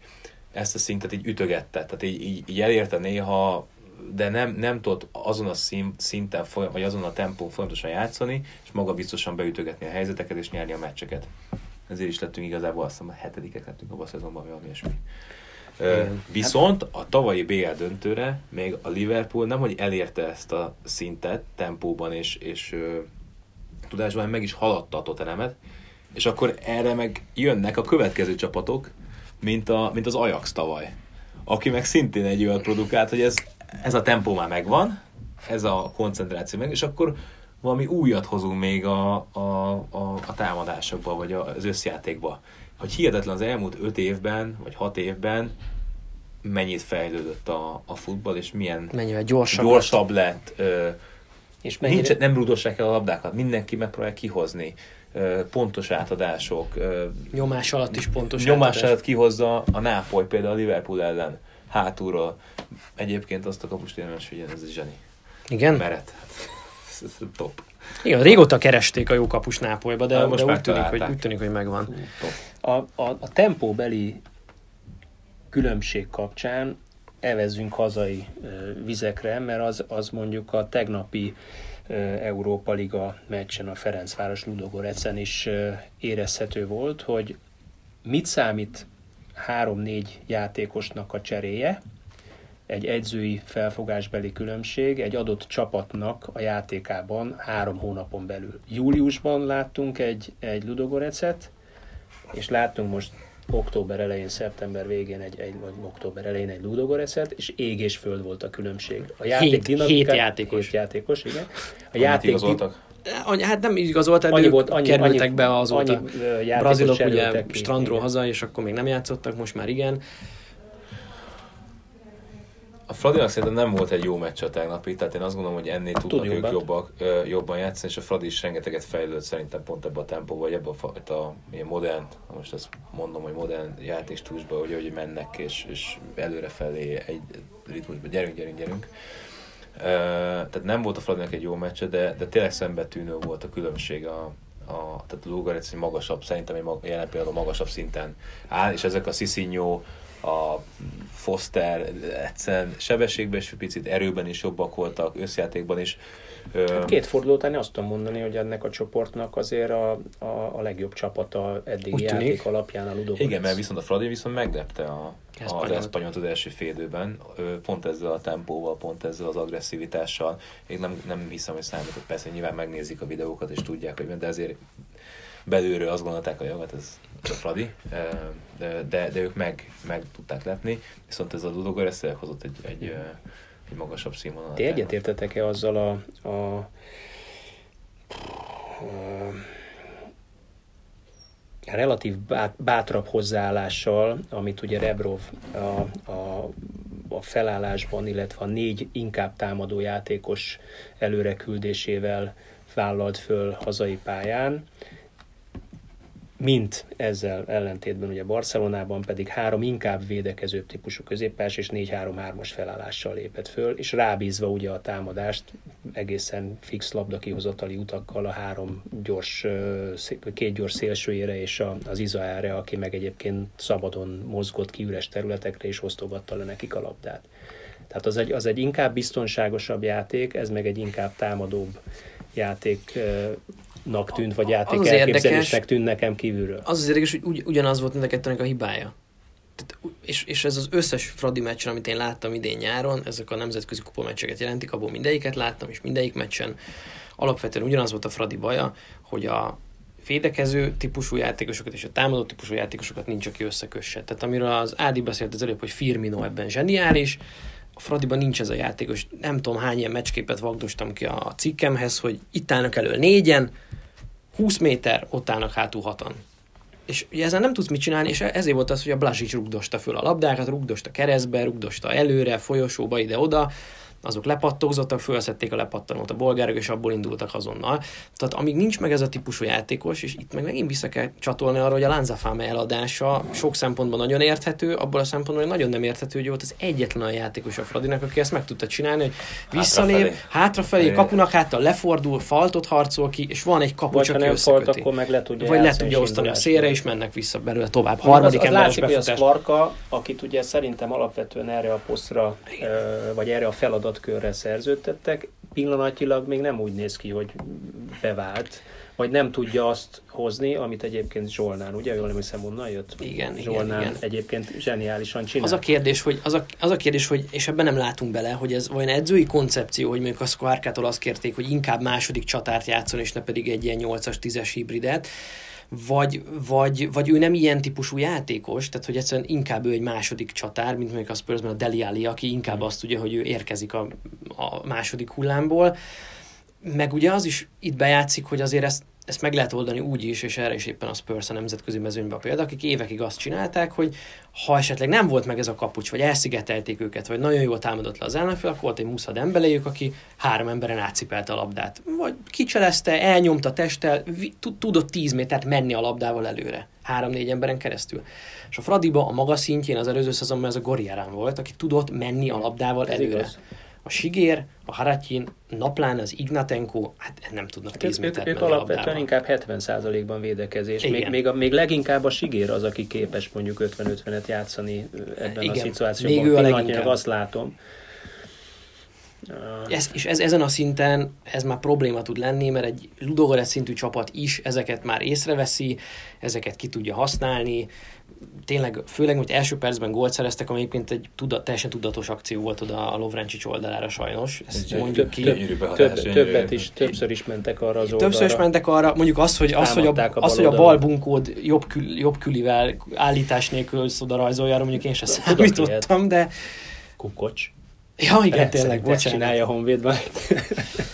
ezt a szintet így ütögette, tehát így, így, így elérte néha, de nem, nem tudott azon a szín, szinten, folyam, vagy azon a tempón folyamatosan játszani, és maga biztosan beütögetni a helyzeteket, és nyerni a meccseket. Ezért is lettünk igazából azt hiszem a hetedikek lettünk abban a szezonban, vagy ilyesmi. Igen. Viszont a tavalyi BL döntőre még a Liverpool nem, hogy elérte ezt a szintet tempóban és, és tudásban, meg is haladta a Tottenhamet, és akkor erre meg jönnek a következő csapatok, mint, a, mint az Ajax tavaly, aki meg szintén egy olyat produkált, hogy ez, ez a tempó már megvan, ez a koncentráció meg, és akkor valami újat hozunk még a, a, a, a támadásokba, vagy az összjátékba. Hogy hihetetlen az elmúlt öt évben, vagy hat évben mennyit fejlődött a, a futball, és milyen Mennyivel gyorsabb. gyorsabb lett, ö, És mennyire, nincs, nem rúdossák el a labdákat, mindenki megpróbál kihozni, ö, pontos átadások, ö, Nyomás alatt is pontos. nyomás átadás. alatt kihozza a Nápoly például a Liverpool ellen hátulról. Egyébként azt a kapust érdemes figyelni, ez zseni. Igen? Meret. Ez, top. Igen, régóta keresték a jó kapus Nápolyba, de, Hát most de úgy, tűnik, hogy, úgy tűnik, hogy megvan. top. A, a, a tempóbeli különbség kapcsán evezzünk hazai vizekre, mert az, az mondjuk a tegnapi Európa Liga meccsen a Ferencváros Ludogorecen is érezhető volt, hogy mit számít három-négy játékosnak a cseréje, egy edzői felfogásbeli különbség egy adott csapatnak a játékában három hónapon belül. Júliusban láttunk egy, egy Ludogorecet, és láttunk most október elején, szeptember végén egy, egy vagy október elején egy Ludogorecet, és ég és föld volt a különbség. A Hét- dinamika- hét játékos. Hét játékos, igen. A játék igazoltak? Annyi- Hát nem igazolták, Annyi volt- annyi- kerültek annyi- be azóta. annyi, játékos Brazilok ugye ki, strandról igen. haza, és akkor még nem játszottak, most már igen. A Fradinak szerintem nem volt egy jó meccs a tegnapi, tehát én azt gondolom, hogy ennél tudnak Tud ők jobban. jobbak, jobban játszani, és a Fradi is rengeteget fejlődött szerintem pont ebbe a tempóba, vagy ebbe a fajta ilyen modern, most ezt mondom, hogy modern játékstílusba, hogy, hogy mennek és, és előrefelé egy ritmusba, gyerünk, gyerünk, gyerünk. Tehát nem volt a Fradinak egy jó meccse, de, de tényleg szembetűnő volt a különbség a, a, tehát a Lugarec egy magasabb, szerintem egy mag, jelen pillanatban magasabb szinten áll, és ezek a Sisinyó, a Foster egyszerűen sebességben és picit erőben is jobbak voltak, összjátékban is. Hát két forduló után azt tudom mondani, hogy ennek a csoportnak azért a, a, a legjobb csapata eddigi játék alapján a Ludogorets. Igen, mert viszont a Fradi viszont meglepte a, az Espanyolt az első félidőben, pont ezzel a tempóval, pont ezzel az agresszivitással. Én nem, nem hiszem, hogy számít, persze nyilván megnézik a videókat és tudják, hogy de azért belülről azt gondolták, hogy jó, hát ez a Fradi, de, de, ők meg, meg tudták lepni, viszont ez a Ludogorets hozott egy, egy, egy magasabb színvonalat. Ti egyetértetek-e azzal a, a, a relatív bátrabb hozzáállással, amit ugye Rebrov a, a, a felállásban, illetve a négy inkább támadó játékos előreküldésével vállalt föl hazai pályán mint ezzel ellentétben ugye Barcelonában pedig három inkább védekező típusú középpás és 4-3-3-as felállással lépett föl, és rábízva ugye a támadást egészen fix labda kihozatali utakkal a három gyors, két gyors szélsőjére és az Izaára, aki meg egyébként szabadon mozgott ki üres területekre és osztogatta le nekik a labdát. Tehát az egy, az egy inkább biztonságosabb játék, ez meg egy inkább támadóbb játék nak tűnt, vagy játék az elképzelésnek tűnt nekem kívülről. Az az érdekes, hogy ugy, ugyanaz volt mind a a hibája. Tehát, és, és ez az összes Fradi meccsen, amit én láttam idén nyáron, ezek a nemzetközi kupa meccseket jelentik, abból mindegyiket láttam, és mindegyik meccsen alapvetően ugyanaz volt a Fradi baja, hogy a védekező típusú játékosokat és a támadó típusú játékosokat nincs, aki összekösse. Tehát amiről az Ádi beszélt az előbb, hogy Firmino ebben zseniális, a Fradiban nincs ez a játékos. Nem tudom hány ilyen meccsképet vagdostam ki a cikkemhez, hogy itt állnak elő négyen, 20 méter, ott állnak hátul hatan. És ugye ezzel nem tudsz mit csinálni, és ezért volt az, hogy a Blasic rugdosta föl a labdákat, rugdosta keresztbe, rugdosta előre, folyosóba, ide-oda, azok lepattózottak, felszették a lepattanót a bolgárok, és abból indultak azonnal. Tehát amíg nincs meg ez a típusú játékos, és itt meg megint vissza kell csatolni arra, hogy a Lanzafame eladása sok szempontból nagyon érthető, abból a szempontból, hogy nagyon nem érthető, hogy volt az egyetlen a játékos a Fradinak, aki ezt meg tudta csinálni, hogy visszalép, hátrafelé, kapunak háttal lefordul, faltot harcol ki, és van egy kapu, csak nem falt, akkor meg le tudja Vagy le tudja osztani a szélre, és mennek vissza belőle tovább. Harmadik az, az látszik, hogy az Varka, akit ugye szerintem alapvetően erre a posztra, vagy erre a feladat feladatkörre szerződtettek, pillanatilag még nem úgy néz ki, hogy bevált, vagy nem tudja azt hozni, amit egyébként Zsolnán, ugye? Jól nem hiszem, onnan jött? Igen, Zsolnán igen, igen. egyébként zseniálisan csinál. Az a kérdés, hogy, az a, az a kérdés, hogy, és ebben nem látunk bele, hogy ez vajon edzői koncepció, hogy mondjuk a Squarkától azt kérték, hogy inkább második csatárt játszon, és ne pedig egy ilyen 8-as, 10-es hibridet, vagy, vagy, vagy ő nem ilyen típusú játékos, tehát hogy egyszerűen inkább ő egy második csatár, mint mondjuk a Spursben a Deli Ali, aki inkább azt tudja, hogy ő érkezik a, a második hullámból. Meg ugye az is itt bejátszik, hogy azért ezt ezt meg lehet oldani úgy is, és erre is éppen a Spurs a nemzetközi mezőnyben a példa, akik évekig azt csinálták, hogy ha esetleg nem volt meg ez a kapucs, vagy elszigetelték őket, vagy nagyon jól támadott le az ellenfél, akkor volt egy muszad emberejük, aki három emberen átsipelte a labdát. Vagy kicselezte, elnyomta testtel, tudott tíz métert menni a labdával előre. Három-négy emberen keresztül. És a Fradiba a maga szintjén az előző szezonban ez a Goriarán volt, aki tudott menni a labdával ez előre. Igaz a Sigér, a Haratyin, Naplán, az Ignatenko, hát nem tudnak hát 10 métert Ők alapvetően inkább 70%-ban védekezés. Még, még, a, még leginkább a Sigér az, aki képes mondjuk 50-50-et játszani ebben Igen. a szituációban. Még ő a leginkább. azt látom. Ez, és ez, ezen a szinten ez már probléma tud lenni, mert egy Ludogorets szintű csapat is ezeket már észreveszi, ezeket ki tudja használni, tényleg, főleg, hogy első percben gólt szereztek, ami egyébként egy tudat, teljesen tudatos akció volt oda a Lovrencsics oldalára sajnos. Ezt egy mondjuk ki. Több, több, többet is, többször is mentek arra az oldalra. Többször is mentek arra, mondjuk az, hogy, az, hogy a, a, az, hogy a bal bunkód jobb, kül, jobb külivel állítás nélkül oda rajzolja, arra mondjuk én sem számítottam, de... Kukocs. Ja, igen, tényleg, bocsánat. csinálja a Honvédban.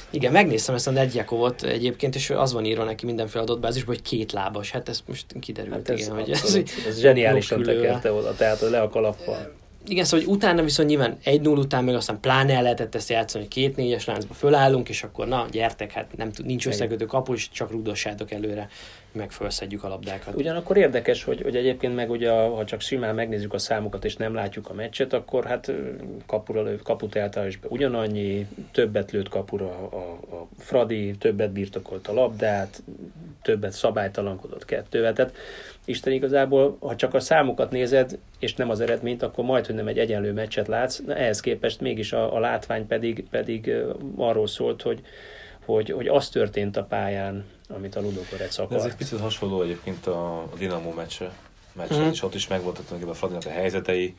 igen, megnéztem ezt a Nedjakovot egyébként, és az van írva neki mindenféle adatbázisban, hogy két lábas. Hát ez most kiderült, hát ez igen, hogy ez, ez zseniálisan tekerte oda, tehát le a kalappal. Igen, szóval hogy utána viszont nyilván egy 0 után meg aztán pláne el lehetett ezt játszani, hogy két négyes láncba fölállunk, és akkor na, gyertek, hát nem, nincs összekötő kapus, csak rúdossátok előre meg felszedjük a labdákat. Ugyanakkor érdekes, hogy, hogy egyébként meg ugye, ha csak simán megnézzük a számokat és nem látjuk a meccset, akkor hát kapura lő, kaput eltállás be ugyanannyi, többet lőtt kapura a, a Fradi, többet birtokolt a labdát, többet szabálytalankodott kettővel. Tehát Isten igazából, ha csak a számokat nézed, és nem az eredményt, akkor majd, hogy nem egy egyenlő meccset látsz. Na, ehhez képest mégis a, a látvány pedig, pedig arról szólt, hogy, hogy, hogy az történt a pályán, amit a Ludogorec akart. ez egy picit hasonló egyébként a, a Dinamo meccse, meccset, mm. és ott is megvoltak a Fradinak a helyzetei,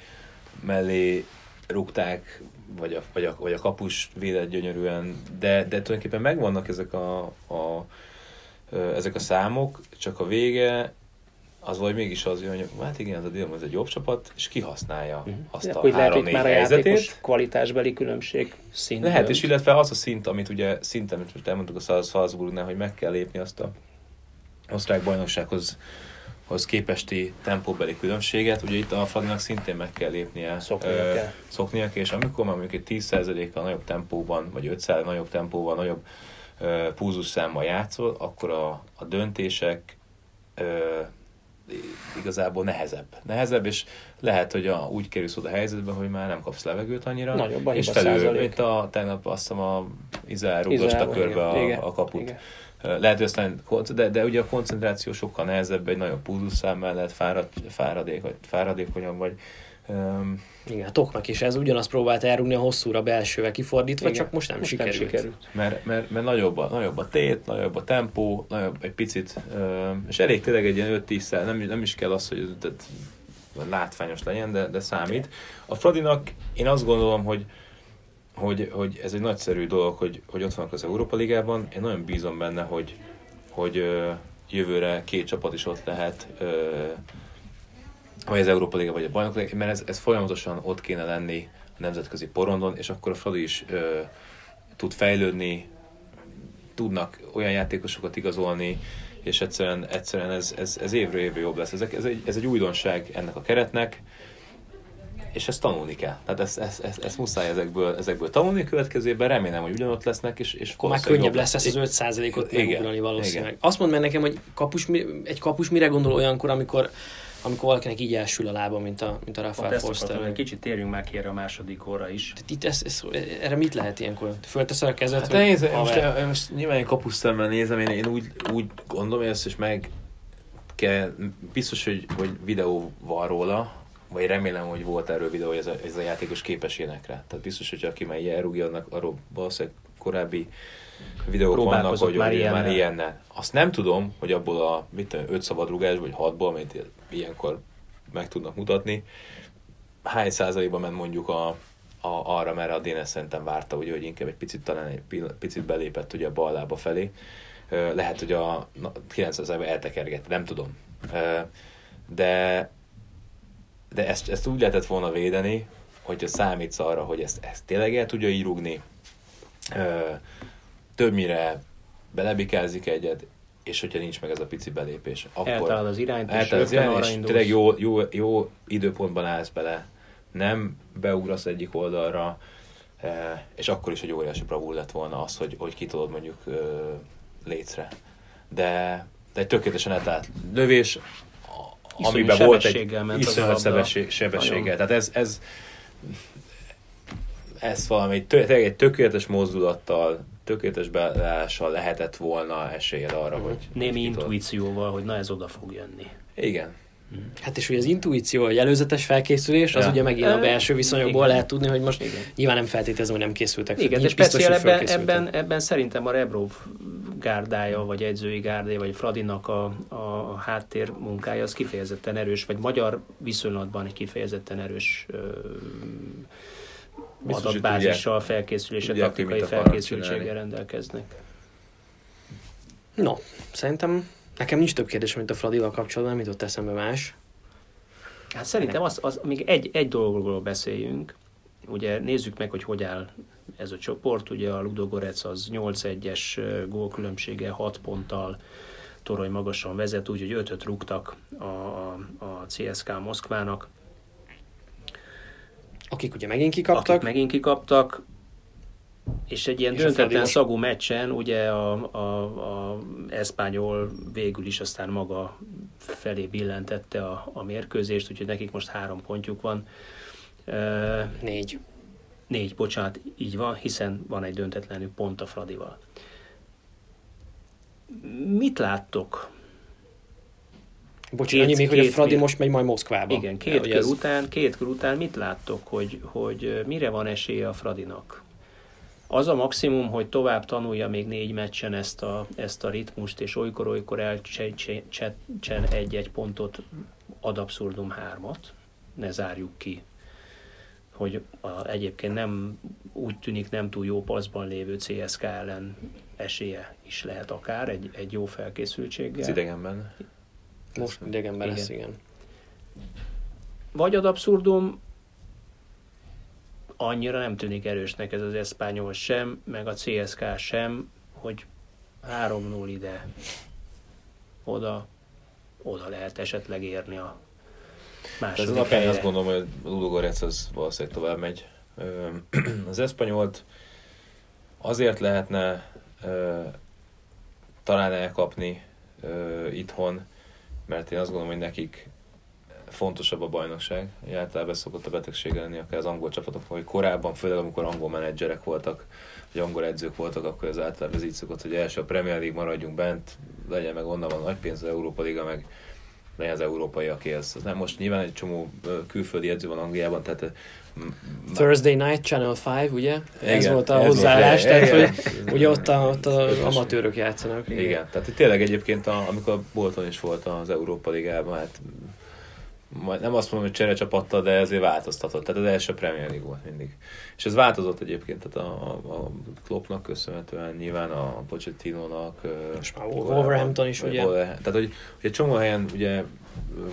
mellé rúgták, vagy a, vagy a, vagy a kapus védett gyönyörűen, de, de tulajdonképpen megvannak ezek a, a, ezek a számok, csak a vége az vagy mégis az, hogy hát igen, ez a Dinamo ez egy jobb csapat, és kihasználja uh-huh. azt a három-négy már helyzetét. A kvalitásbeli különbség szint. Lehet, és illetve az a szint, amit ugye szinten, amit most elmondtuk a Salzburgnál, hogy meg kell lépni azt a osztrák bajnoksághoz hoz képesti tempóbeli különbséget, ugye itt a Fradinak szintén meg kell lépnie, szoknia, ö, kell. szoknia kell, és amikor már mondjuk egy 10%-kal nagyobb tempóban, vagy 5 nagyobb tempóban, nagyobb ö, púzusszámmal játszol, akkor a, a döntések ö, igazából nehezebb. Nehezebb, és lehet, hogy a, úgy kerülsz oda a helyzetbe, hogy már nem kapsz levegőt annyira. Nagyobb és felül, mint a tegnap azt hiszem a Izrael rúgasta körbe a, a kaput. Igen. Lehet, hogy aztán, de, de ugye a koncentráció sokkal nehezebb, egy nagyobb pulzusszám mellett fárad, fáradék, vagy fáradékonyabb, vagy um, igen, a Toknak is ez ugyanazt próbált elrugni a hosszúra belsővel kifordítva, Igen, csak most nem most sikerült. Nem sikerült. Mert, mert, mert nagyobb, a, nagyobb a tét, nagyobb a tempó, nagyobb egy picit, és elég tényleg egy ilyen 5-10 nem, nem is kell az, hogy tehát, látványos legyen, de, de számít. A Fradinak én azt gondolom, hogy hogy, hogy ez egy nagyszerű dolog, hogy, hogy ott vannak az Európa Ligában. Én nagyon bízom benne, hogy, hogy jövőre két csapat is ott lehet, vagy az Európa Liga, vagy a Bajnok mert ez, ez folyamatosan ott kéne lenni a nemzetközi porondon, és akkor a Fradi is ö, tud fejlődni, tudnak olyan játékosokat igazolni, és egyszerűen, egyszerűen ez, ez, ez évről évre jobb lesz. Ez, ez, egy, ez egy újdonság ennek a keretnek, és ezt tanulni kell. Tehát ezt, ezt, ezt, ezt muszáj ezekből, ezekből tanulni a következőben, remélem, hogy ugyanott lesznek, és, és akkor már könnyebb lesz ezt az 5%-ot megugrani valószínűleg. Igen. Azt mondd meg nekem, hogy kapus, egy kapus mire gondol olyankor, amikor amikor valakinek így elsül a lába, mint a, mint a Rafael Foster. Egy kicsit térjünk már ki erre a második óra is. Tehát itt ez, ez, erre mit lehet ilyenkor? Fölteszel a kezed? Hát hogy nézd, most, most, nyilván én kapusztemmel nézem, én, én úgy, úgy gondolom, hogy ezt is meg kell, biztos, hogy, hogy videó van róla, vagy remélem, hogy volt erről videó, hogy ez a, ez a játékos képes ilyenekre. Tehát biztos, hogy aki már ilyen rúgja, annak arról valószínűleg korábbi videók vannak, hogy már, ilyennel. már ilyennel. Azt nem tudom, hogy abból a mit tudom, öt szabadrugás, vagy hatból, amit ilyenkor meg tudnak mutatni, hány százalékban ment mondjuk a, a, arra, mert a Dénes szerintem várta, ugye, hogy inkább egy picit talán egy picit belépett ugye a bal lába felé. Lehet, hogy a 90%-ban eltekergett, nem tudom. De de ezt, ezt úgy lehetett volna védeni, hogyha számítsz arra, hogy ezt, ezt tényleg el tudja így rúgni, többnyire belebikázik egyet, és hogyha nincs meg ez a pici belépés, akkor eltalál az irányt, eltalál az irányt, és tényleg jó, jó, jó időpontban állsz bele, nem beugrasz egyik oldalra, és akkor is egy óriási bravúr lett volna az, hogy, hogy kitolod mondjuk lécre. De, de egy tökéletesen eltalált lövés, amiben volt egy iszonyat sebesség, sebességgel. Tehát ez, ez, ez valami tényleg egy tökéletes mozdulattal, tökéletes beállással lehetett volna esélyed arra, hogy... Némi intuícióval, hogy na ez oda fog jönni. Igen. Hát és hogy az intuíció, egy előzetes felkészülés, az ja. ugye megint a belső viszonyokból Igen. lehet tudni, hogy most Igen. nyilván nem feltételezem, hogy nem készültek. Igen, de speciál ebben, ebben, ebben szerintem a Rebrov gárdája, vagy edzői gárdája, vagy Fradinak a, a háttér munkája az kifejezetten erős, vagy magyar viszonylatban egy kifejezetten erős ö, adatbázissal, felkészülése, taktikai felkészültséggel rendelkeznek. No, szerintem nekem nincs több kérdés, mint a Fradival kapcsolatban, mit ott eszembe más. Hát szerintem az, az még egy, egy dologról beszéljünk. Ugye nézzük meg, hogy hogy áll ez a csoport. Ugye a Ludogorec az 8-1-es gólkülönbsége 6 ponttal torony magasan vezet, úgyhogy 5-öt rúgtak a, a, a CSK Moszkvának. Akik ugye megint kikaptak. Akik megint kikaptak, és egy ilyen és döntetlen szagú meccsen ugye a, a, a Espanyol végül is aztán maga felé billentette a, a mérkőzést, úgyhogy nekik most három pontjuk van. Négy. Négy, bocsánat, így van, hiszen van egy döntetlenül pont a Fradival. Mit láttok? Bocsi, annyi még, hogy a Fradi most megy majd Moszkvába. Igen, két, kör, ez... után, két kör után mit láttok, hogy, hogy mire van esélye a Fradinak? Az a maximum, hogy tovább tanulja még négy meccsen ezt a, ezt a ritmust, és olykor-olykor elcsen egy-egy pontot ad abszurdum hármat, ne zárjuk ki, hogy a, egyébként nem úgy tűnik nem túl jó paszban lévő CSK ellen esélye is lehet akár egy, egy jó felkészültséggel. Az idegenben. Most idegenben igen. lesz, igen. Vagy ad abszurdum, annyira nem tűnik erősnek ez az Espanyol sem, meg a CSK sem, hogy 3-0 ide, oda, oda lehet esetleg érni a második Ez alapján azt gondolom, hogy a Ludogorec az valószínűleg tovább megy. Az Espanyolt azért lehetne talán elkapni itthon, mert én azt gondolom, hogy nekik fontosabb a bajnokság. Általában szokott a betegség lenni akár az angol csapatoknak, hogy korábban, főleg amikor angol menedzserek voltak, vagy angol edzők voltak, akkor ez általában ez így szokott, hogy első a Premier League maradjunk bent, legyen meg onnan van nagy pénz az Európa Liga, meg legyen az európai, aki ez. Nem most nyilván egy csomó külföldi edző van Angliában, tehát Thursday Night Channel 5, ugye? Igen, ez volt a ez hozzáállás, volt, tehát igen, hogy ugye ott, a, ott az amatőrök játszanak. Igen, igen tehát tényleg egyébként, a, amikor Bolton is volt az Európa Ligában, hát majd nem azt mondom, hogy csere csapatta, de ezért változtatott. Tehát az első Premier League volt mindig. És ez változott egyébként, tehát a, a, a Kloppnak köszönhetően, nyilván a Pochettino-nak. És már Wolverhampton is, ugye? Wolverhampton. Tehát, hogy, hogy egy csomó helyen ugye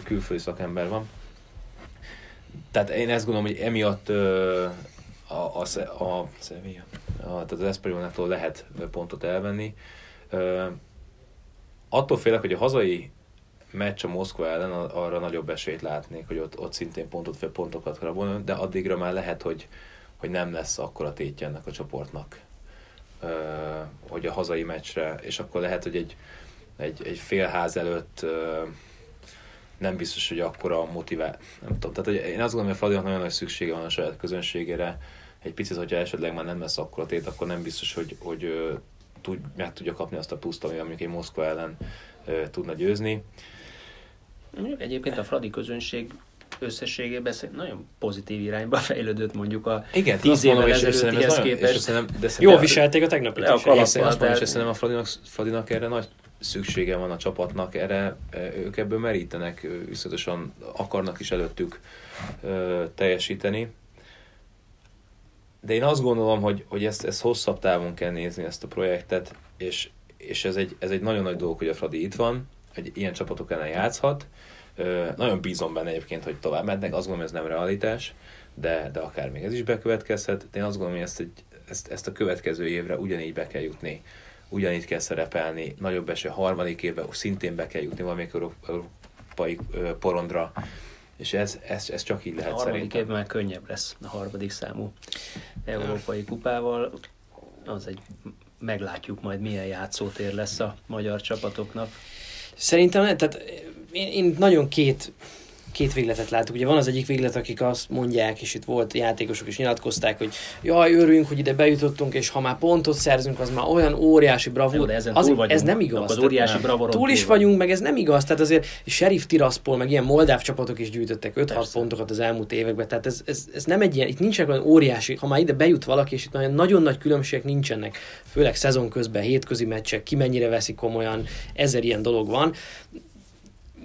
külföldi szakember van. Tehát én ezt gondolom, hogy emiatt a, a, a, a, a, tehát az Espanyolnától lehet pontot elvenni. Attól félek, hogy a hazai meccs a Moszkva ellen, arra nagyobb esélyt látnék, hogy ott, ott szintén pontot fel pontokat rabolni, de addigra már lehet, hogy, hogy nem lesz akkor a tétje ennek a csoportnak, hogy a hazai meccsre, és akkor lehet, hogy egy, egy, egy félház előtt nem biztos, hogy akkora motivál, nem tudom, tehát hogy én azt gondolom, hogy a Fradinak nagyon nagy szüksége van a saját közönségére, egy picit, hogyha esetleg már nem lesz akkora tét, akkor nem biztos, hogy, hogy tud, meg tudja kapni azt a puszt, ami mondjuk egy Moszkva ellen tudna győzni. Egyébként a Fradi közönség összességében nagyon pozitív irányba fejlődött mondjuk a Igen, tíz évvel ezelőttihez képest. És szerintem, de Jól viselték a tegnapit is. A és szerintem a Fradinak, Fradinak erre nagy szüksége van a csapatnak, erre ők ebből merítenek, viszontosan akarnak is előttük teljesíteni. De én azt gondolom, hogy, hogy ezt, ezt hosszabb távon kell nézni, ezt a projektet, és, és ez, egy, ez egy nagyon nagy dolog, hogy a Fradi itt van, hogy ilyen csapatok ellen játszhat. Nagyon bízom benne egyébként, hogy tovább mennek, azt gondolom, ez nem realitás, de, de akár még ez is bekövetkezhet. De én azt gondolom, hogy ezt, egy, ezt, ezt a következő évre ugyanígy be kell jutni, ugyanígy kell szerepelni, nagyobb esély harmadik évben szintén be kell jutni valamelyik európai porondra, és ez, ez, ez csak így lehet a harmadik szerintem. évben már könnyebb lesz a harmadik számú európai kupával. Az egy meglátjuk majd milyen játszótér lesz a magyar csapatoknak. Szerintem, tehát én, én nagyon két két végletet látok. Ugye van az egyik véglet, akik azt mondják, és itt volt játékosok is nyilatkozták, hogy jaj, örülünk, hogy ide bejutottunk, és ha már pontot szerzünk, az már olyan óriási bravúr. De ezen az, túl vagyunk, ez nem igaz. Az óriási bravúr. Túl is túl vagyunk, meg ez nem igaz. Tehát azért Sheriff Tiraspol, meg ilyen moldáv csapatok is gyűjtöttek 5-6 pontokat az elmúlt években. Tehát ez, ez, ez, nem egy ilyen, itt nincsenek olyan óriási, ha már ide bejut valaki, és itt már nagyon nagy különbségek nincsenek, főleg szezon közben, hétközi meccsek, ki mennyire veszik komolyan, ezer ilyen dolog van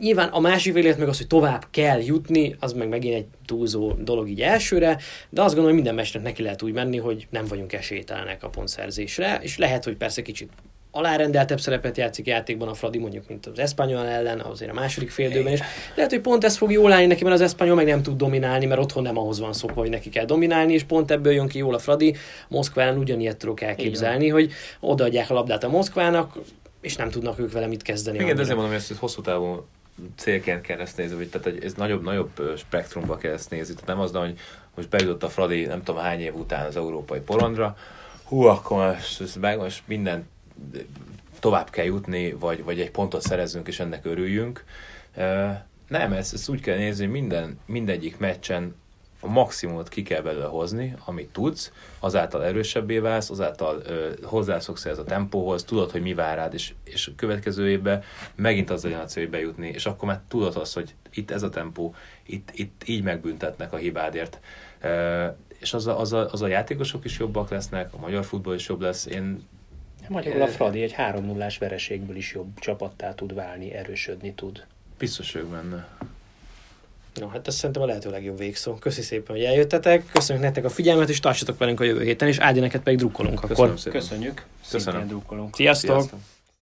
Nyilván a másik véglet meg az, hogy tovább kell jutni, az meg megint egy túlzó dolog így elsőre, de azt gondolom, hogy minden meccsnek neki lehet úgy menni, hogy nem vagyunk esélytelenek a pontszerzésre, és lehet, hogy persze kicsit alárendeltebb szerepet játszik játékban a Fradi, mondjuk, mint az Espanyol ellen, azért a második féldőben is. Lehet, hogy pont ez fog jól állni neki, mert az Espanyol meg nem tud dominálni, mert otthon nem ahhoz van szokva, hogy neki kell dominálni, és pont ebből jön ki jól a Fradi. Moszkva ellen ugyanilyet tudok elképzelni, hogy odaadják a labdát a Moszkvának, és nem tudnak ők vele mit kezdeni. Igen, de ezért mondom, hogy ezt hosszú távon célként kell ezt nézni, hogy tehát ez nagyobb, nagyobb spektrumba kell ezt nézni. Tehát nem az, hogy most bejutott a Fradi nem tudom hány év után az európai porondra, hú, akkor most, most, meg, most minden tovább kell jutni, vagy, vagy egy pontot szerezzünk, és ennek örüljünk. Nem, ezt, ezt úgy kell nézni, hogy minden, mindegyik meccsen a maximumot ki kell belőle hozni, amit tudsz, azáltal erősebbé válsz, azáltal ö, hozzászoksz ez a tempóhoz, tudod, hogy mi vár rád, és, és a következő évben megint az legyen a cél, hogy bejutni, és akkor már tudod azt, hogy itt ez a tempó, itt, itt így megbüntetnek a hibádért. Ö, és az a, az, a, az a játékosok is jobbak lesznek, a magyar futball is jobb lesz. Én Magyarul a Fradi egy 3 0 vereségből is jobb csapattá tud válni, erősödni tud. biztos vagyok benne. No, hát ez szerintem a lehető legjobb végszó. Köszi szépen, hogy eljöttetek. Köszönjük nektek a figyelmet, és tartsatok velünk a jövő héten, és Ádi neked pedig drukkolunk akkor. Köszönöm szépen. Köszönjük. Köszönöm. Szintén drukkolunk. Sziasztok! Sziasztok.